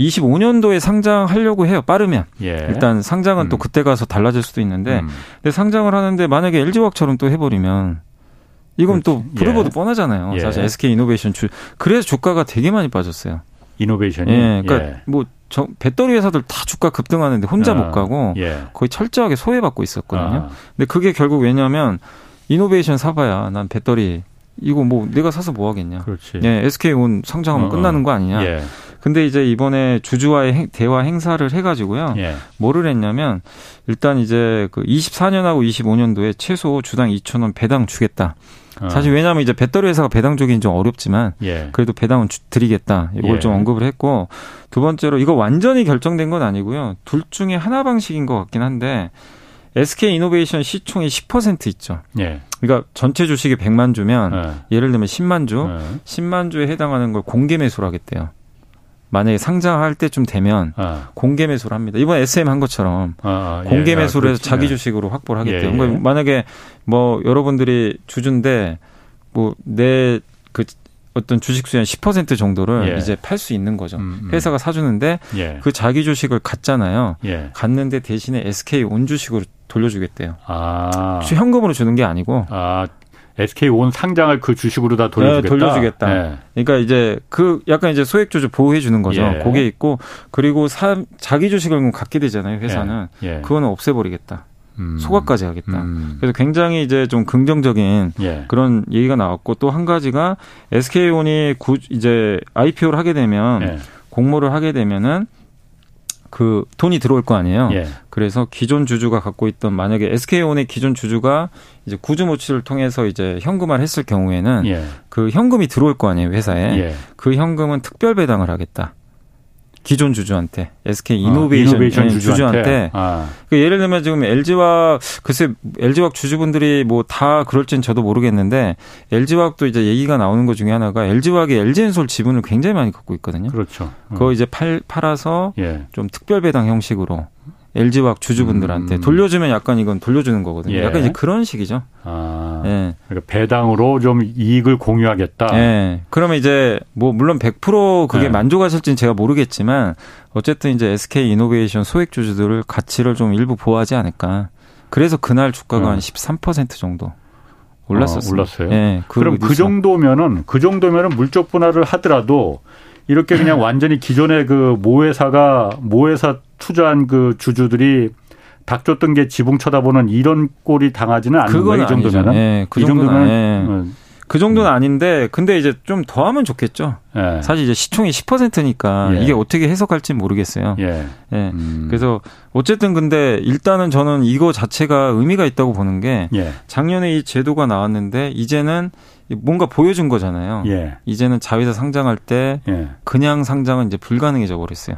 25년도에 상장하려고 해요. 빠르면. 예. 일단 상장은 음. 또 그때 가서 달라질 수도 있는데 음. 근데 상장을 하는데 만약에 LG화학처럼 또 해버리면 이건 그렇지. 또 부르버도 예. 뻔하잖아요. 예. 사실 SK 이노베이션 주 그래서 주가가 되게 많이 빠졌어요. 이노베이션이. 예. 그러니까 예. 뭐 저, 배터리 회사들 다 주가 급등하는데 혼자 아. 못 가고 예. 거의 철저하게 소외받고 있었거든요. 아. 근데 그게 결국 왜냐하면 이노베이션 사봐야 난 배터리 이거 뭐 내가 사서 뭐 하겠냐. 그렇지. 예, SK온 상장하면 어, 어, 끝나는 거 아니냐. 예. 근데 이제 이번에 주주와의 행, 대화 행사를 해가지고요. 예. 뭐를 했냐면 일단 이제 그 24년하고 25년도에 최소 주당 2천 원 배당 주겠다. 어. 사실 왜냐하면 이제 배터리 회사가 배당 주기는 좀 어렵지만 예. 그래도 배당은 주, 드리겠다. 이걸 예. 좀 언급을 했고 두 번째로 이거 완전히 결정된 건 아니고요. 둘 중에 하나 방식인 것 같긴 한데 SK 이노베이션 시총이 10% 있죠. 예. 그러니까 전체 주식이 100만 주면 예. 예를 들면 10만 주, 예. 10만 주에 해당하는 걸 공개 매수를 하겠대요. 만약에 상장할 때쯤 되면 아. 공개 매수를 합니다. 이번 SM 한 것처럼 아, 아, 예. 공개 아, 매수를 해서 자기 주식으로 확보를 하겠대요. 예, 예. 그러니까 만약에 뭐 여러분들이 주주인데 뭐 내 그 어떤 주식 수의 한10% 정도를 예. 이제 팔 수 있는 거죠. 음, 음. 회사가 사주는데 예. 그 자기 주식을 갖잖아요. 예. 갖는데 대신에 SK 온 주식으로 돌려주겠대요. 아. 현금으로 주는 게 아니고. 아. SK 온 상장을 그 주식으로 다 돌려주겠다. 네, 돌려주겠다. 네. 그러니까 이제 그 약간 이제 소액 주주 보호해 주는 거죠. 예. 그게 있고 그리고 사, 자기 주식을 갖게 되잖아요. 회사는 예. 예. 그거는 없애버리겠다. 음. 소각까지 하겠다. 음. 그래서 굉장히 이제 좀 긍정적인 예. 그런 얘기가 나왔고 또 한 가지가 SK온이 구, 이제 IPO를 하게 되면 예. 공모를 하게 되면은 그 돈이 들어올 거 아니에요. 예. 그래서 기존 주주가 갖고 있던 만약에 SK온의 기존 주주가 이제 구주 모치를 통해서 이제 현금화를 했을 경우에는 예. 그 현금이 들어올 거 아니에요 회사에 예. 그 현금은 특별 배당을 하겠다. 기존 주주한테 SK 이노베이션, 아, 이노베이션 주주한테, 주주한테. 아. 그 예를 들면 지금 LG화학 글쎄 LG화학 주주분들이 뭐 다 그럴지는 저도 모르겠는데 LG화학도 이제 얘기가 나오는 것 중에 하나가 LG화학이 LG엔솔 지분을 굉장히 많이 갖고 있거든요. 그렇죠. 음. 그거 이제 팔 팔아서 예. 좀 특별 배당 형식으로 LG화학 주주분들한테 음. 돌려주면 약간 이건 돌려주는 거거든요. 예. 약간 이제 그런 식이죠. 아, 예. 그러니까 배당으로 좀 이익을 공유하겠다. 예. 그러면 이제 뭐 물론 100% 그게 예. 만족하실지는 제가 모르겠지만 어쨌든 이제 SK 이노베이션 소액 주주들을 가치를 좀 일부 보호하지 않을까. 그래서 그날 주가가 한13% 음. 정도 올랐었어요. 아, 올랐어요. 예. 그 그럼 그 정도면은 그 정도면은 물적 분할을 하더라도 이렇게 그냥 완전히 기존의 그 모회사가 모회사 투자한 그 주주들이 닥쳤던 게 지붕 쳐다보는 이런 꼴이 당하지는 않는 거예요. 이 정도면은. 네, 그 정도면 예. 그 정도는 아닌데 근데 이제 좀 더 하면 좋겠죠. 예. 사실 이제 시총이 10%니까 예. 이게 어떻게 해석할지 모르겠어요. 예. 예. 음. 그래서 어쨌든 근데 일단은 저는 이거 자체가 의미가 있다고 보는 게 예. 작년에 이 제도가 나왔는데 이제는 뭔가 보여준 거잖아요. 예. 이제는 자회사 상장할 때 그냥 상장은 이제 불가능해져 버렸어요.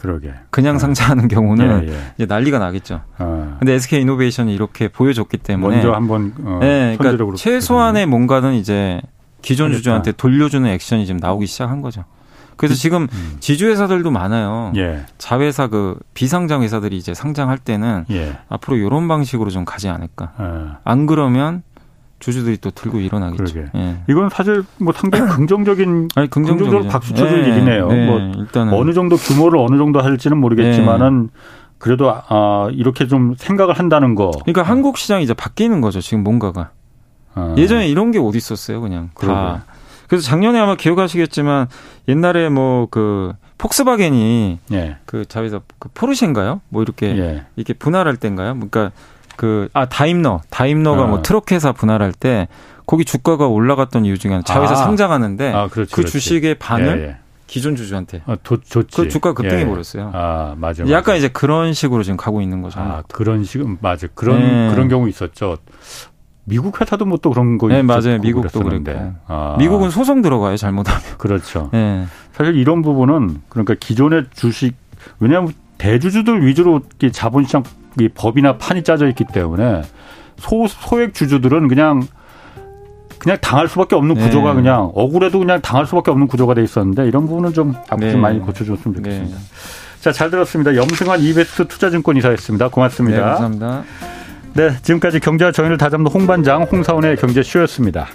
그러게. 그냥 어. 상장하는 경우는 예, 예. 이제 난리가 나겠죠. 어. 근데 SK 이노베이션이 이렇게 보여줬기 때문에 먼저 한번 어, 네, 그러니까 최소한의 뭔가는 이제 기존 그러니까. 주주한테 돌려주는 액션이 지금 나오기 시작한 거죠. 그래서 음. 지금 음. 지주회사들도 많아요. 예. 자회사 그 비상장 회사들이 이제 상장할 때는 예. 앞으로 이런 방식으로 좀 가지 않을까. 어. 안 그러면 주주들이 또 들고 일어나겠죠. 예. 이건 사실 뭐 상당히 긍정적인 아니, 긍정적으로 박수 쳐줄 예. 일이네요. 네. 뭐 일단은 어느 정도 규모를 어느 정도 할지는 모르겠지만은 예. 그래도 아 이렇게 좀 생각을 한다는 거. 그러니까 한국 시장이 이제 바뀌는 거죠. 지금 뭔가가. 아. 예전에 이런 게 어디 있었어요, 그냥 다. 그래서 작년에 아마 기억하시겠지만 옛날에 뭐 그 폭스바겐이 예. 그 자회사 그 포르쉐인가요? 뭐 이렇게 예. 이렇게 분할할 때인가요? 그러니까 그, 아, 다임너. 다임너가 뭐 어. 뭐 트럭 회사 분할할 때 거기 주가가 올라갔던 이유 중에 하나 자회사 아. 상장하는데 아, 그렇지, 그 주식의 반을 예, 예. 기존 주주한테. 아, 도, 좋지. 그 주가 급등해 예. 버렸어요. 아, 맞아. 약간 이제 그런 식으로 지금 가고 있는 거죠. 아, 그런 식, 맞아. 그런, 네. 그런 경우 있었죠. 미국 회사도 뭐 또 그런 거 네, 맞아요. 미국도 그랬고. 아. 미국은 소송 들어가요, 잘못하면. 그렇죠. 네. 사실 이런 부분은 그러니까 기존의 주식 왜냐하면 대주주들 위주로 자본시장 법이나 판이 짜져 있기 때문에 소 소액 주주들은 그냥 그냥 당할 수밖에 없는 네. 구조가 그냥 억울해도 그냥 당할 수밖에 없는 구조가 돼 있었는데 이런 부분은 좀 앞으로 네. 좀 많이 고쳐줬으면 좋겠습니다. 네. 자, 잘 들었습니다. 염승환 이베스트 투자증권 이사였습니다. 고맙습니다. 네, 감사합니다. 네, 지금까지 경제와 정의를 다잡는 홍반장 홍사원의 경제쇼였습니다.